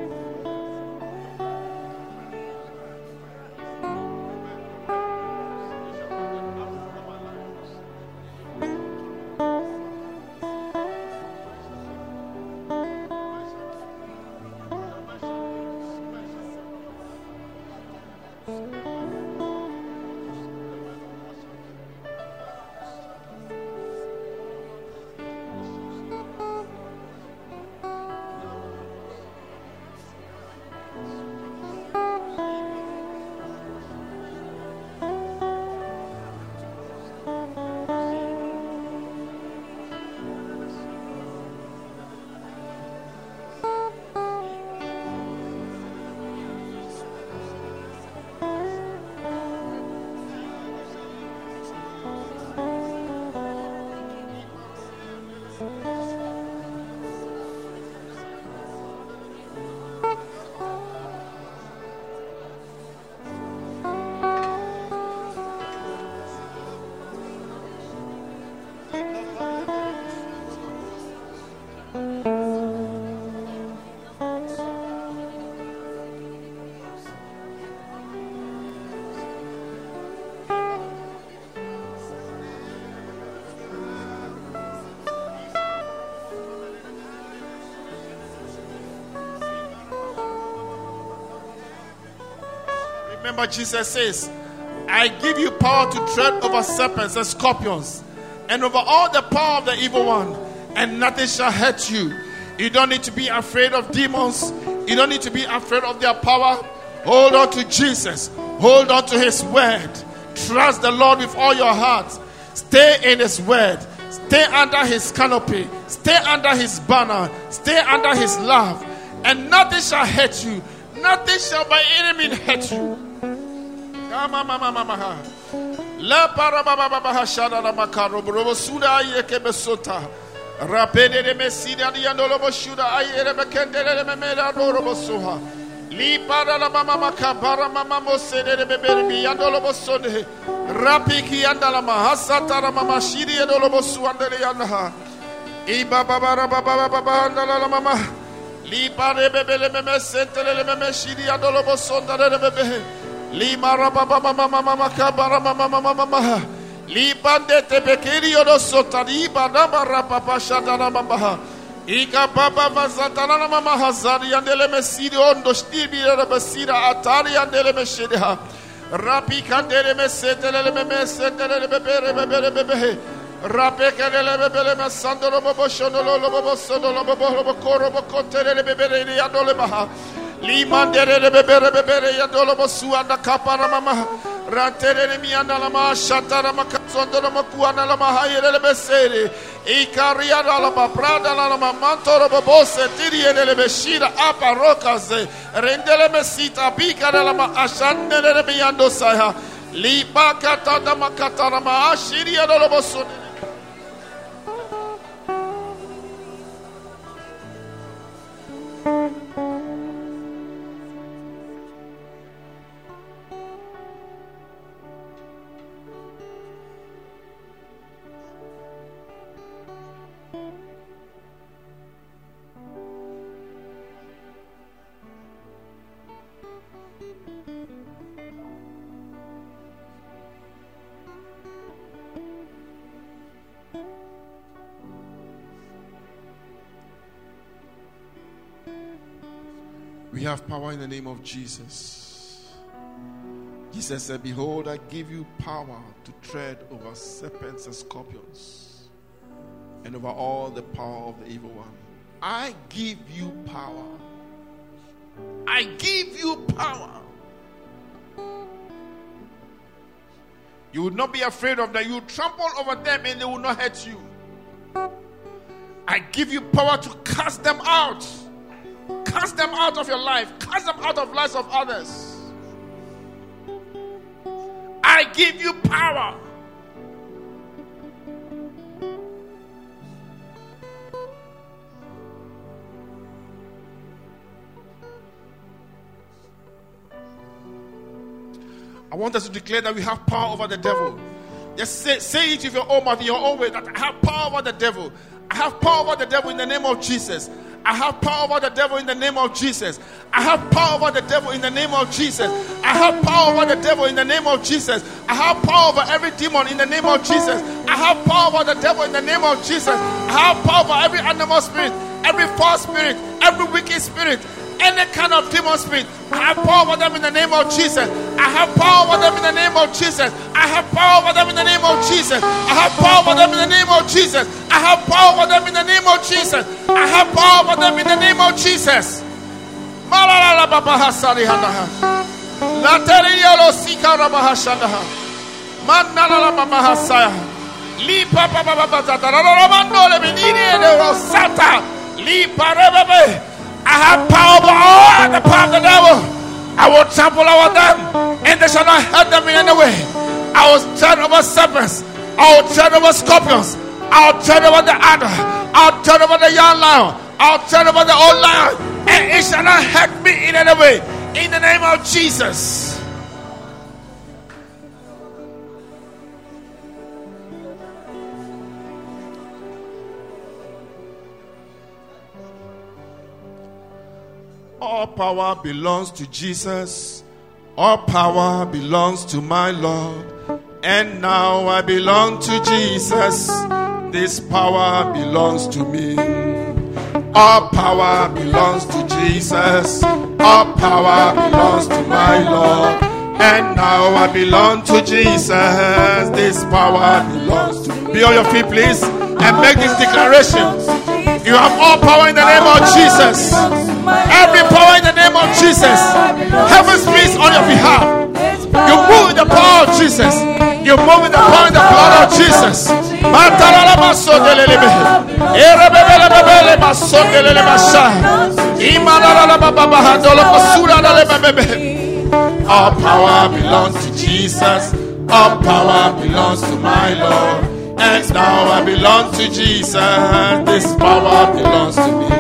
A: Remember, Jesus says, I give you power to tread over serpents and scorpions and over all the power of the evil one, and nothing shall hurt you. You don't need to be afraid of demons, you don't need to be afraid of their power. Hold on to Jesus, hold on to His word. Trust the Lord with all your heart. Stay in His word, stay under His canopy, stay under His banner, stay under His love, and nothing shall hurt you. Nothing shall by any means hurt you. La para baba baba hashada la makaro brobo suda yeke besota. Rapede de mesida di andolo boshuda ayere bekende de memera doro bosuha. Li para la mama makabara mama mosede de bebere bi andolo bosode. Rapiki andala mahasata la mama shiri andolo bosu andele yanha. Iba baba baba baba baba andala la mama. Li pare bebele meme sentele meme shiri andolo bosonda de bebe. Lima raba mama mama mama kabara mama mama mama. Libande tebekiri yodo sotari banama rapa pashada na mama. Ika baba mazatana na mama hazari andele mesiri ondo shtibi na mesira atari andele meshida. Rapi kandele mesetele me mesetele bebere bebere bebe. Rape kandele bebere mesandolo bobo shonolo bobo sondolo bobo bobo koro bobo kotere bebere yadole baha. Limandere bebere bebere ya dolo bosu anda kapara mama. Rantere mi anda la ma shatara ma kazondo la ma kuana la ma hayere besere. Ikaria la ma prada la ma mantoro bobose tiri le beshira apa rokaze. Rendele mesita pika la ma ashande le mi ando saya. Liba kata da ma katara ma ashiri ya dolo have power in the name of Jesus. Jesus said, Behold, I give you power to tread over serpents and scorpions and over all the power of the evil one. I give you power. I give you power. You would not be afraid of them. You trample over them and they will not hurt you. I give you power to cast them out. Cast them out of your life. Cast them out of lives of others. I give you power. I want us to declare that we have power over the devil. Just say, say it with your own mouth, in your own way, that I have power over the devil. I have power over the devil in the name of Jesus. I have power over the devil in the name of Jesus. I have power over the devil in the name of Jesus. I have power over the devil in the name of Jesus. I have power over every demon in the name of Jesus. I have power over the devil in the name of Jesus. I have power over every animal spirit, every false spirit, every wicked spirit, any kind of demon spirit. I have power over them in the name of Jesus. I have power over them in the name of Jesus. I have power over them in the name of Jesus. I have power over them in the name of Jesus. I have power over them in the name of Jesus. I have power over them in the name of Jesus. Malala baba hasari hanaha. Lateri yalo sika rabaha shanaha. Manala baba hasaya. Li papa baba tata. Ramando le benini de rosata. Li parebebe. I have power over all the power of the devil. I will trample over them, and they shall not hurt them in any way. I will tread over serpents. I will tread over scorpions. I'll tread over the adder. I'll tread over the young lion. I'll tread over the old lion, and it shall not hurt me in any way. In the name of Jesus. All power belongs to Jesus. All power belongs to my Lord. And now I belong to Jesus. This power belongs to me. All power belongs to Jesus. All power belongs to my Lord. And now I belong to Jesus. This power belongs to me. Be on your feet, please, and make this declaration. You have all power in the name of Jesus. Every power in the name of Jesus. Heaven speaks on your behalf. You move in the power of Jesus. You move in the power and the blood of Jesus. All power belongs to Jesus. All power belongs to my Lord. And now I belong to Jesus. This power belongs to me.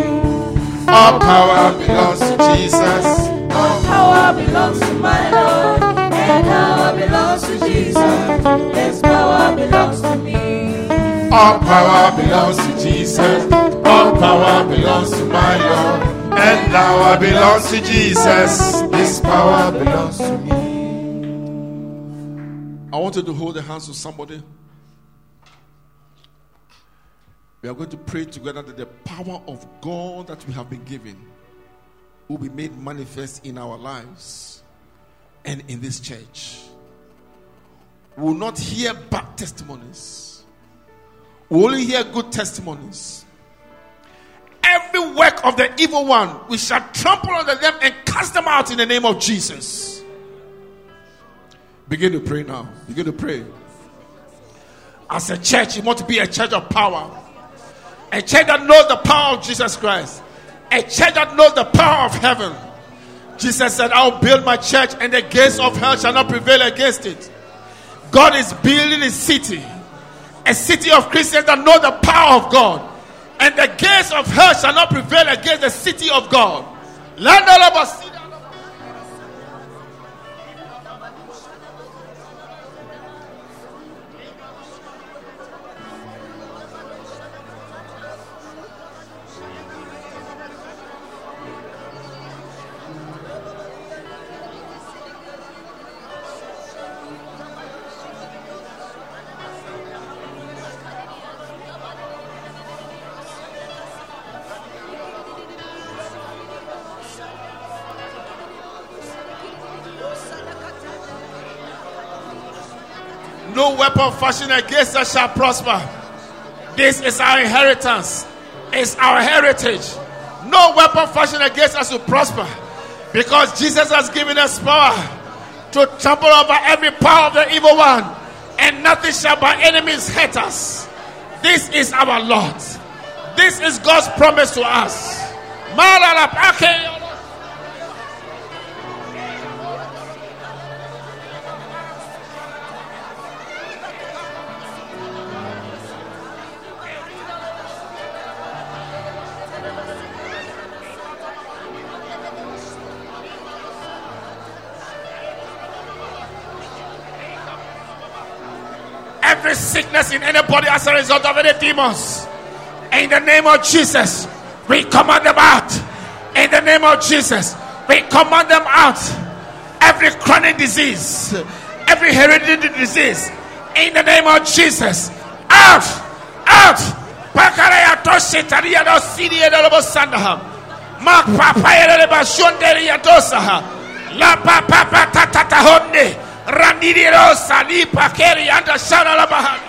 A: All power belongs to Jesus.
B: All power belongs to my Lord. And now it belongs to Jesus. This power belongs to me.
A: All power belongs to Jesus. All power belongs to my Lord. And now I belong to Jesus. This power belongs to me. I wanted to hold the hands of somebody. We are going to pray together that the power of God that we have been given will be made manifest in our lives and in this church. We will not hear bad testimonies, we will only hear good testimonies. Every work of the evil one, we shall trample under them and cast them out in the name of Jesus. Begin to pray now. Begin to pray. As a church, you want to be a church of power. A church that knows the power of Jesus Christ. A church that knows the power of heaven. Jesus said, I'll build my church and the gates of hell shall not prevail against it. God is building a city. A city of Christians that know the power of God. And the gates of hell shall not prevail against the city of God. No weapon fashioned against us shall prosper. This is our inheritance, it's our heritage. No weapon fashioned against us will prosper because Jesus has given us power to trample over every power of the evil one, and nothing shall by enemies hurt us. This is our Lord. This is God's promise to us. Sickness in anybody as a result of any demons, in the name of Jesus, we command them out. In the name of Jesus, we command them out. Every chronic disease, every hereditary disease, in the name of Jesus, out, out. Mark papaya de bashonderia dosaha. La papa tata honde. Randiri rosa li pakeri anda shana la bahana.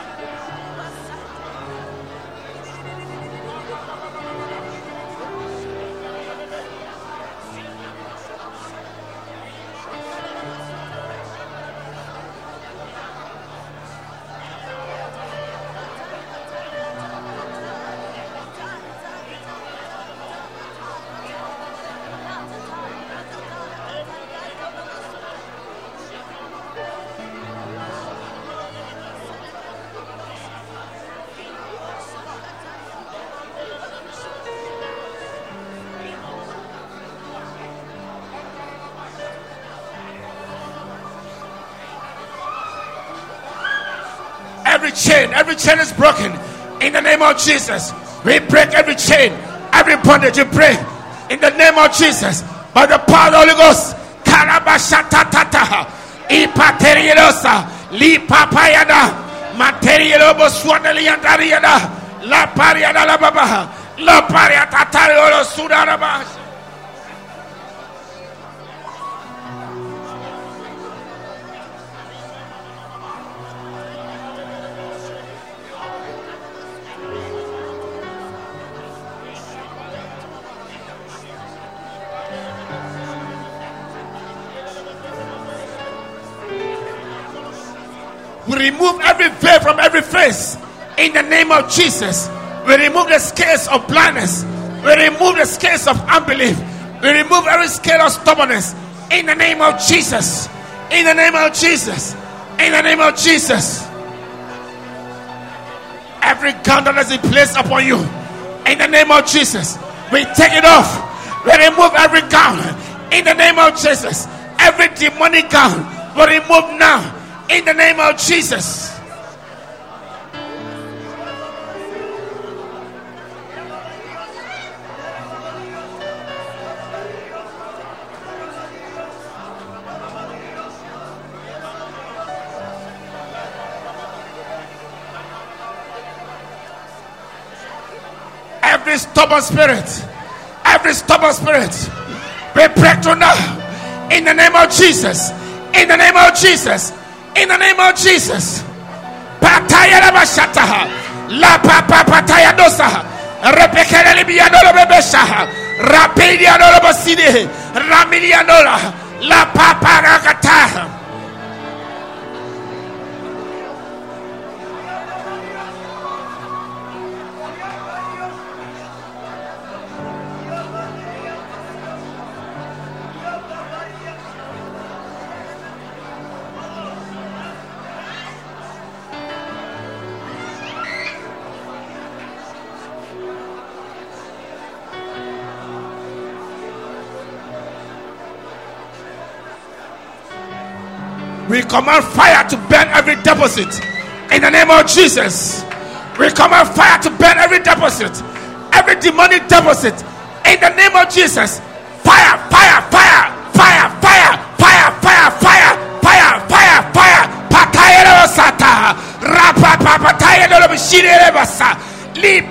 A: Chain, every chain is broken in the name of Jesus. We break every chain, every bondage You break in the name of Jesus by the power of the Holy Ghost. La Pariada La La Pariatatario Sudarabas. Remove every veil from every face. In the name of Jesus. We remove the scales of blindness. We remove the scales of unbelief. We remove every scale of stubbornness. In the name of Jesus. In the name of Jesus. In the name of Jesus. Every gun that has been placed upon you. In the name of Jesus. We take it off. We remove every gun. In the name of Jesus. Every demonic gun. We remove now. In the name of Jesus. every stubborn spirit, every stubborn spirit, be break through now in the name of Jesus. In the name of Jesus in the name of Jesus. Pataya Rabashataha. La Papa Pataya Dosaha. Repekele Libianolo Bebeshaha. Rapidianolo Boside. Ramilianola. La Papa rakata. We command fire to burn every deposit in the name of Jesus. We command fire to burn every deposit, every demonic deposit in the name of Jesus. Fire, fire, fire, fire, fire, fire, fire, fire, fire, fire, fire. Pataya sata, rapa papataya do bishire basa, li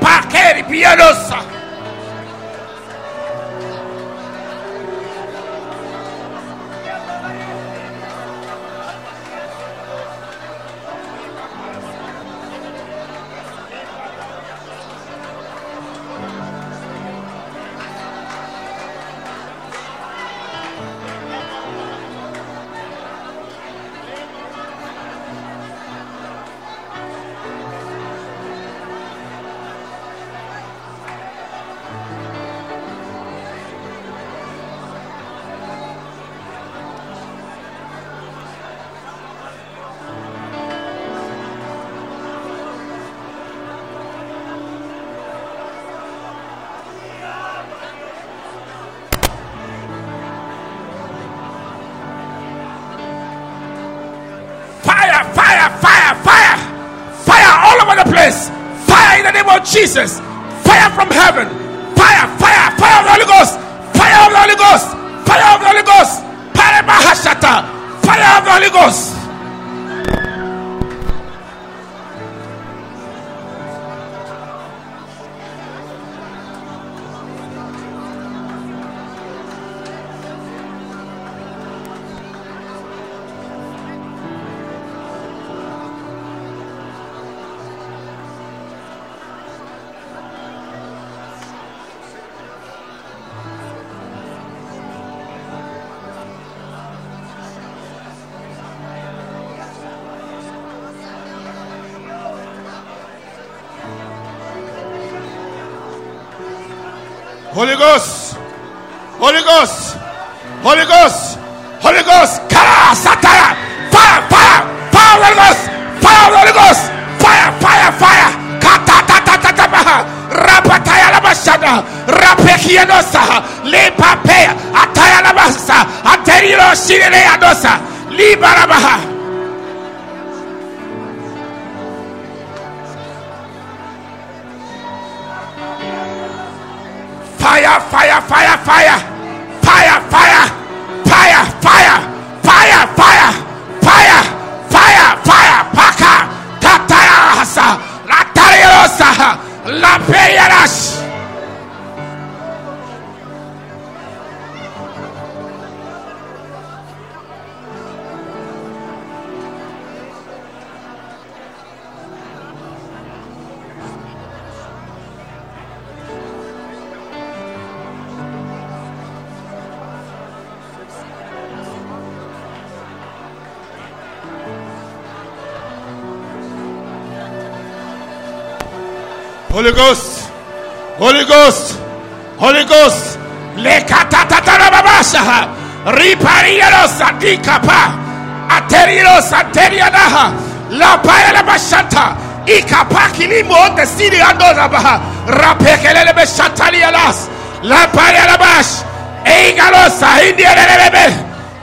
A: kilimo the city andozabaha. Rapekelele beshatalialas. La paella bash. Eigalosa indielebe.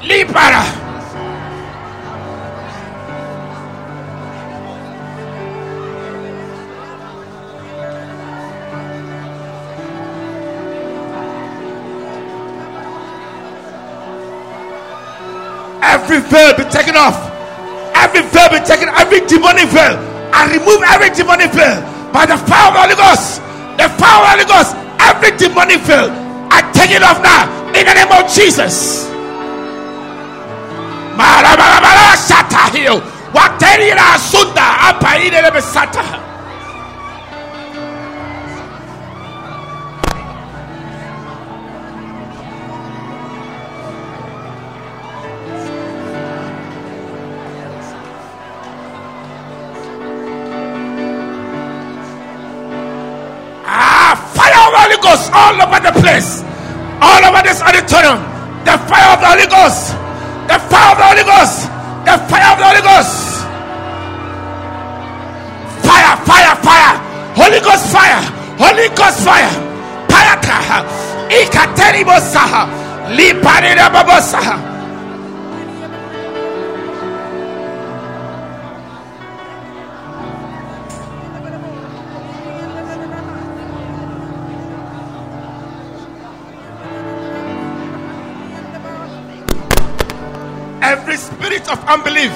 A: Lipara. Every veil be taken off. Every veil be taken. Every demonic veil. I remove every demonic veil by the fire of the Holy Ghost. The fire of the Holy Ghost. Every demonic veil. I take it off now in the name of Jesus. Marabarabara Ghost all over the place, all over this auditorium. The fire of the Holy Ghost, the fire of the Holy Ghost, the fire of the Holy Ghost. Fire, fire, fire, Holy Ghost fire, Holy Ghost fire. Payata, ikateribosaha, liparirababosaha. every spirit of unbelief,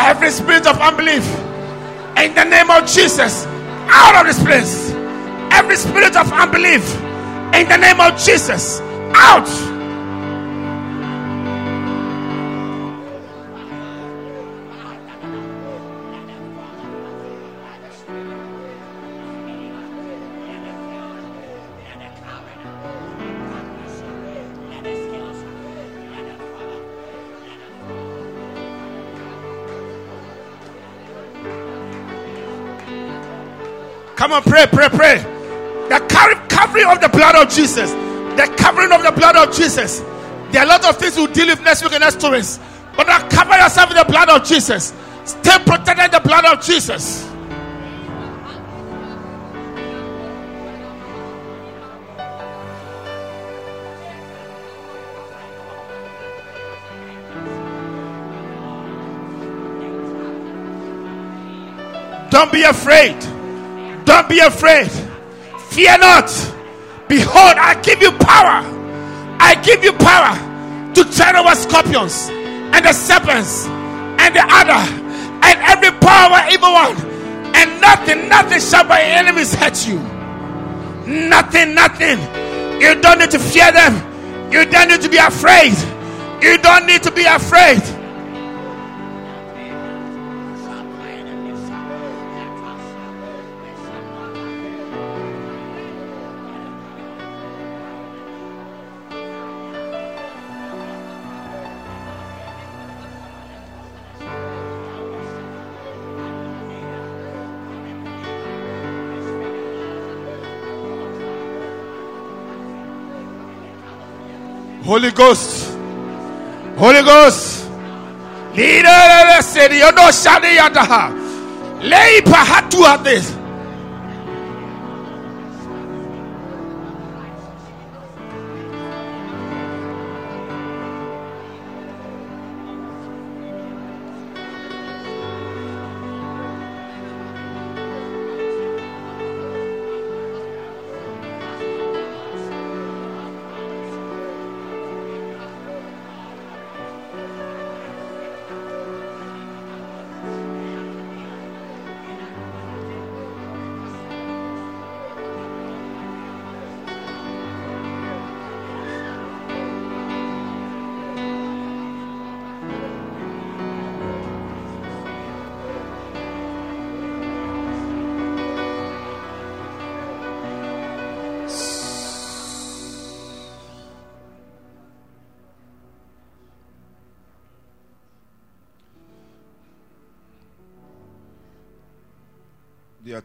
A: every spirit of unbelief, in the name of Jesus, out of this place. Every spirit of unbelief, in the name of Jesus, out. Come on, pray, pray, pray. The covering of the blood of Jesus. The covering of the blood of Jesus. There are a lot of things we'll deal with next week in next two weeks. But now cover yourself in the blood of Jesus. Stay protected in the blood of Jesus. Don't be afraid. Don't be afraid. Fear not. Behold, I give you power. I give you power to tread over scorpions and the serpents and the other and every power evil one. And nothing, nothing shall by enemies hurt you. Nothing, nothing. You don't need to fear them. You don't need to be afraid. You don't need to be afraid. Holy Ghost. Holy Ghost. Leader said, You know, Shadi Yadaha. Lay Pahatu at this.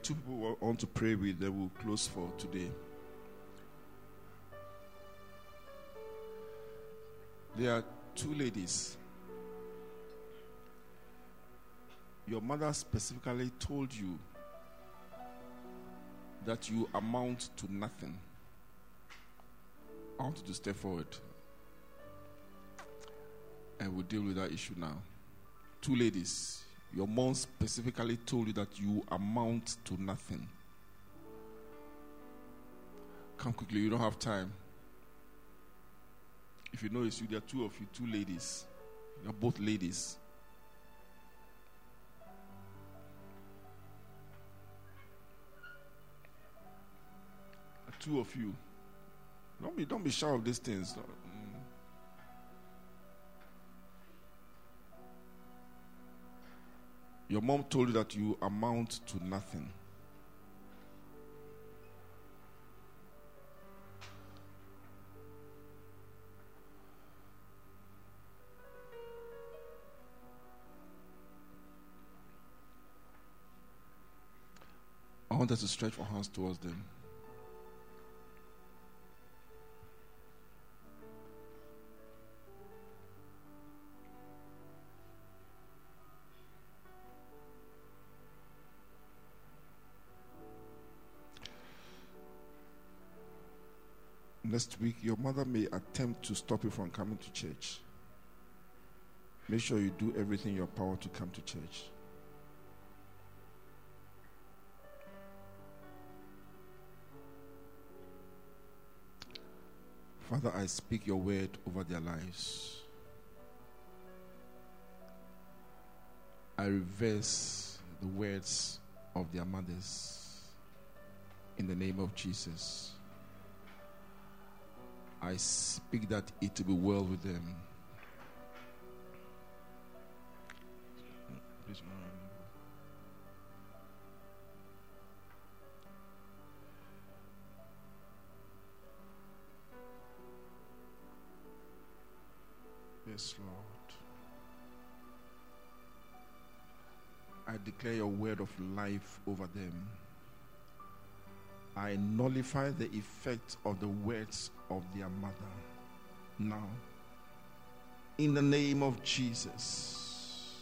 A: Two people want to pray with that will close for today. There are two ladies. Your mother specifically told you that you amount to nothing. I want you to step forward and we'll deal with that issue now. Two ladies, your mom specifically told you that you amount to nothing. Come quickly, you don't have time. If you it's you, there are two of you, two ladies. You're both ladies. Two of you. Don't be don't be shy of these things. Your mom told you that you amount to nothing. I want us to stretch our hands towards them. Next week, your mother may attempt to stop you from coming to church. Make sure you do everything in your power to come to church. Father, I speak your word over their lives. I reverse the words of their mothers in the name of Jesus. I speak that it will be well with them. Yes, Lord. I declare your word of life over them. I nullify the effect of the words of their mother now. In the name of Jesus,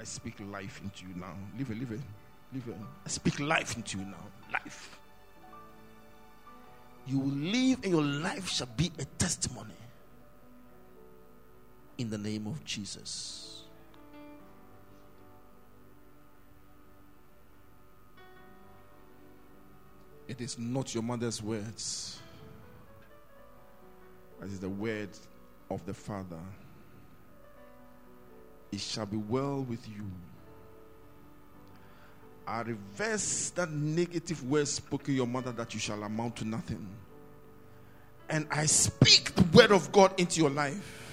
A: I speak life into you now. Live it, live it, live it. I speak life into you now. Life. You will live, and your life shall be a testimony in the name of Jesus. It is not your mother's words, it is the word of the Father. It shall be well with you. I reverse that negative word spoken your mother that you shall amount to nothing. And I speak the word of God into your life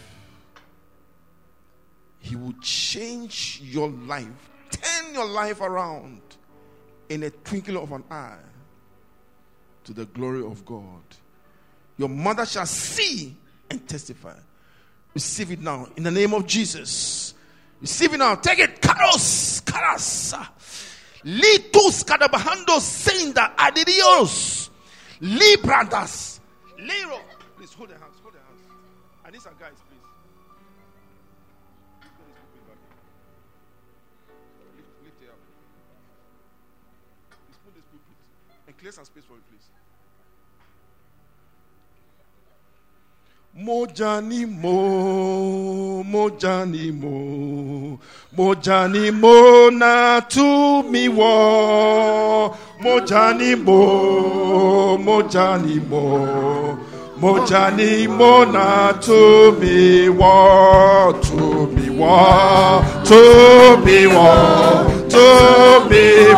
A: he will change your life, turn your life around in a twinkle of an eye to the glory of God. Your mother shall see and testify. Receive it now in the name of Jesus. Receive it now. Take it. Karos. Karasa. Litus kadabahando senda adidios. Librandas. Lero. Please hold your hands. Hold your hands. I need some guys. please lift up this pool this please and clear some space for you, please. Mojani mo, mojani mo, mojani mo na tu mi wo, mojani mo, mojani mo, mojani mo na tu mi wo, tu mi tu mi tu mi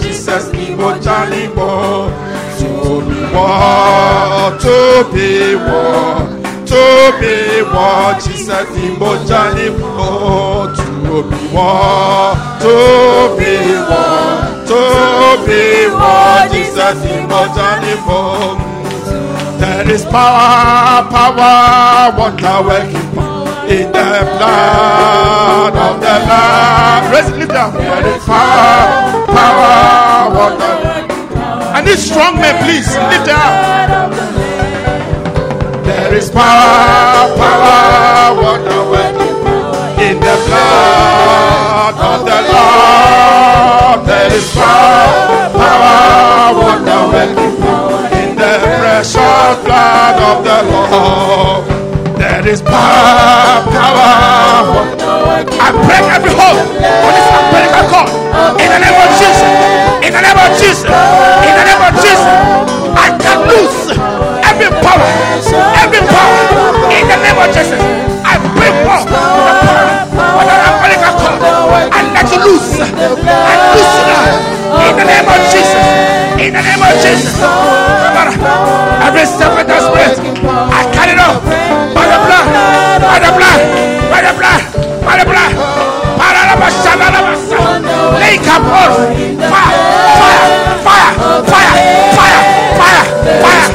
A: Jesus mi mojani mo, tu mi wo, tu mi obi To be mbojani To be wọ To be tobi Jesus chisati mbojani mbom. There is power, power, what wonder working power in the blood of the Lamb. Raise it up. There is power, power, wonder. And need strong men, please. Lift it up. There is power, power, wonder working in the blood of the Lord. There is power, power, wonder working in the precious blood of the Lord. There is power, power. I break every hold on this umbilical cord in the name of Jesus. In the name of Jesus. In the name of Jesus. I can loose every power, every power in the name of Jesus. I bring forth the power of an umbilical cord. I let you loose. I loose in the name of Jesus. In the name of Jesus. Every serpent that's breath, I cut it off by the blood, by the blood, by the blood, by the blood. Fire, fire, fire, fire, fire, fire, fire.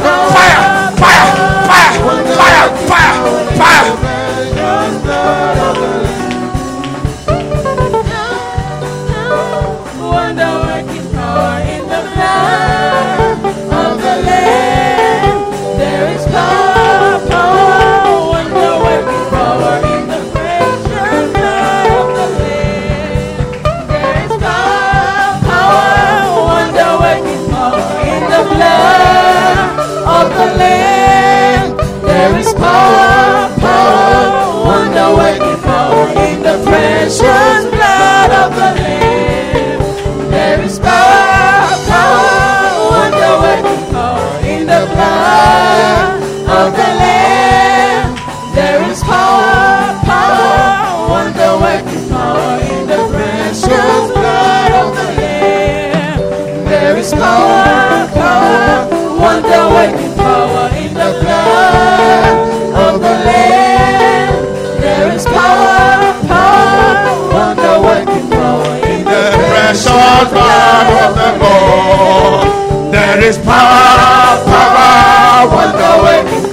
B: Blood of the
A: Lord. There is power, power, wonder working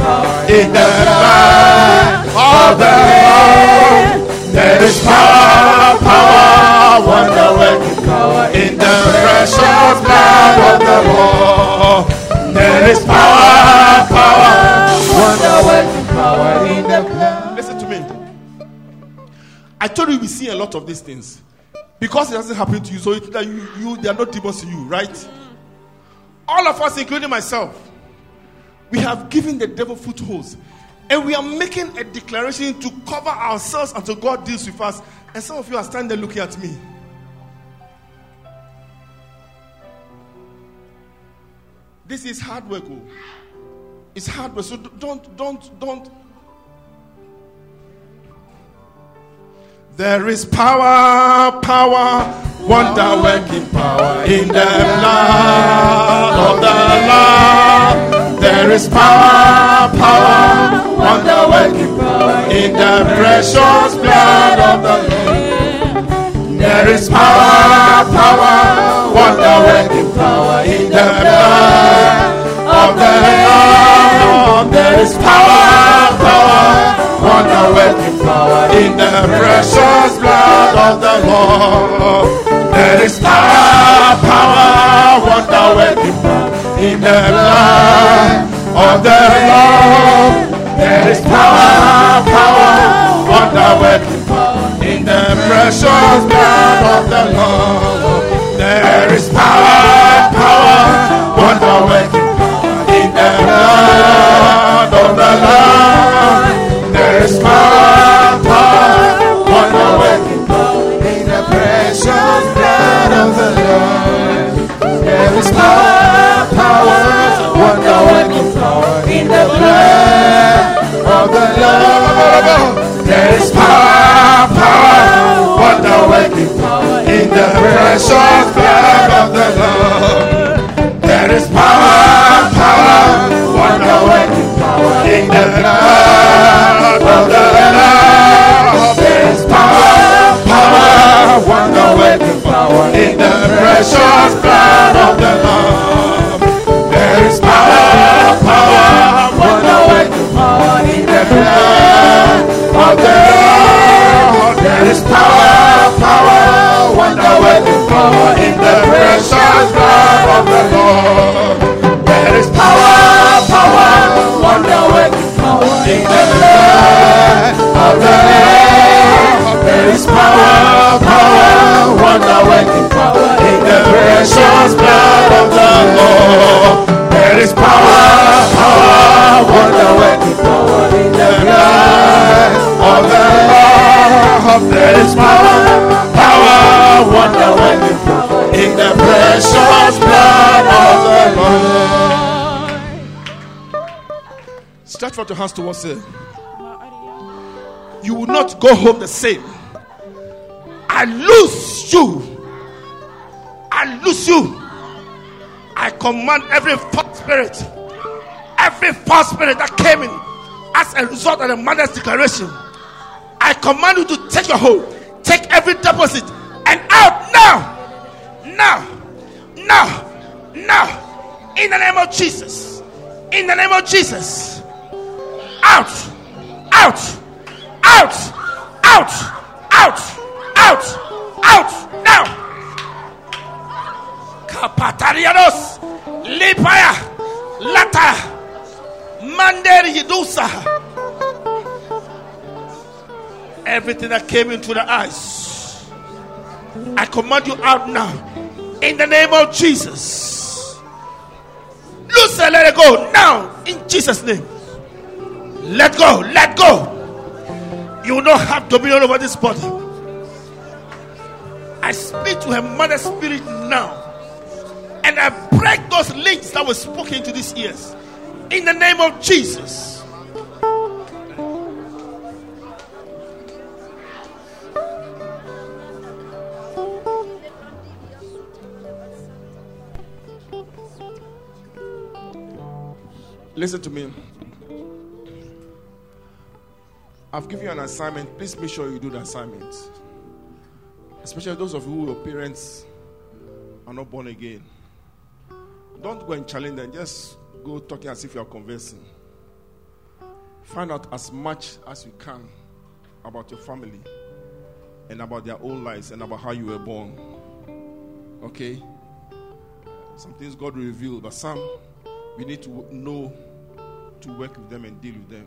A: in the blood of the Lord. There is power, power, wonder working in the precious blood of the Lord. There is power, power,
B: wonder working power in the blood.
A: Listen to me. I told you we see a lot of these things because it doesn't happen to you. So that you, you, they are not demons to you, right? All of us, including myself, we have given the devil footholds, and we are making a declaration to cover ourselves until God deals with us. And some of you are standing looking at me. This is hard work. Oh. It's hard work. So don't, don't, don't. There is power, power, wonder working power in the blood of the Lamb. There is power, power, wonder working power in the precious blood of the Lamb. There is power, power, wonder working power in the blood of the Lamb. There is power, power, in the precious blood of the Lord. There is power, power, wonder working in the blood of the Lord. There is power, power, wonder working in the precious blood of the Lord. There is power, power, wonder working is working power in the precious blood of the Lord. There is power, power in the blood of the Lord. There is power, power in the precious power in the precious blood of the Lamb. There is power, power, wonderful power in the blood of the Lamb. There is power, power, wonderful power in the precious blood of the Lamb. There is power, power, wonderful power in the blood of the
B: Lamb. There is power, power wonder power in the precious blood of the Lord. There is power, power, wonder power in the blood of the Lord. There is power, power, wonder power in the precious blood of the Lord.
A: Stretch out your hands towards Him. You will not go home the same. I lose you. I lose you. I command every false spirit, every false spirit that came in as a result of the mother's declaration. I command you to take your hold, take every deposit, and out now, now, now, now, in the name of Jesus, in the name of Jesus, out, out, out, out, out, out, out, now. Kapatarianos, Lipaya, Lata, Mander Yidusa. Everything that came into the eyes, I command you out now in the name of Jesus. Loose and let it go now in Jesus' name. Let go, let go. You will not have dominion over this body. I speak to her mother spirit now. And I break those links that were spoken to these ears. In the name of Jesus. Listen to me. I've given you an assignment. Please make sure you do the assignment. Especially those of you who your parents are not born again. Don't go and challenge them. Just go talking as if you are conversing. Find out as much as you can about your family and about their own lives and about how you were born. Okay? Some things God will reveal, but some we need to know to work with them and deal with them.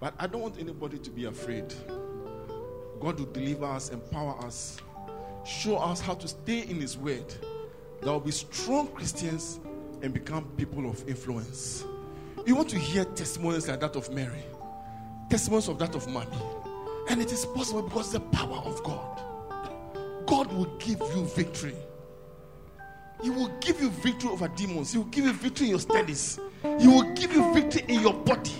A: But I don't want anybody to be afraid. God will deliver us, empower us, show us how to stay in His word. that will be strong Christians and become people of influence. You want to hear testimonies like that of Mary, testimonies of that of Mommy. And it is possible because the power of God. God will give you victory. He will give you victory over demons. He will give you victory in your studies. He will give you victory in your body.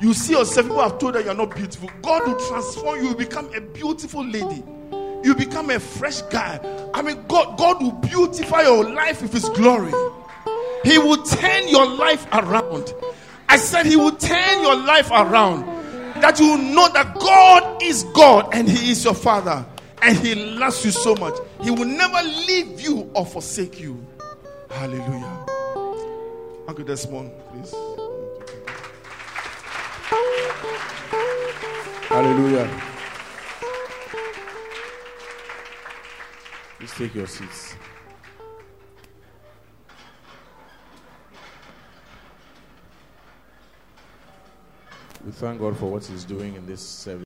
A: You see yourself, people have told that you are not beautiful. God will transform you. You become a beautiful lady. You become a fresh guy. I mean, God, God will beautify your life with His glory. He will turn your life around. I said, He will turn your life around. That you will know that God is God and He is your Father. And He loves you so much. He will never leave you or forsake you. Hallelujah. Uncle Desmond, please.
C: Hallelujah. Please take your seats. We thank God for what He's doing in this service.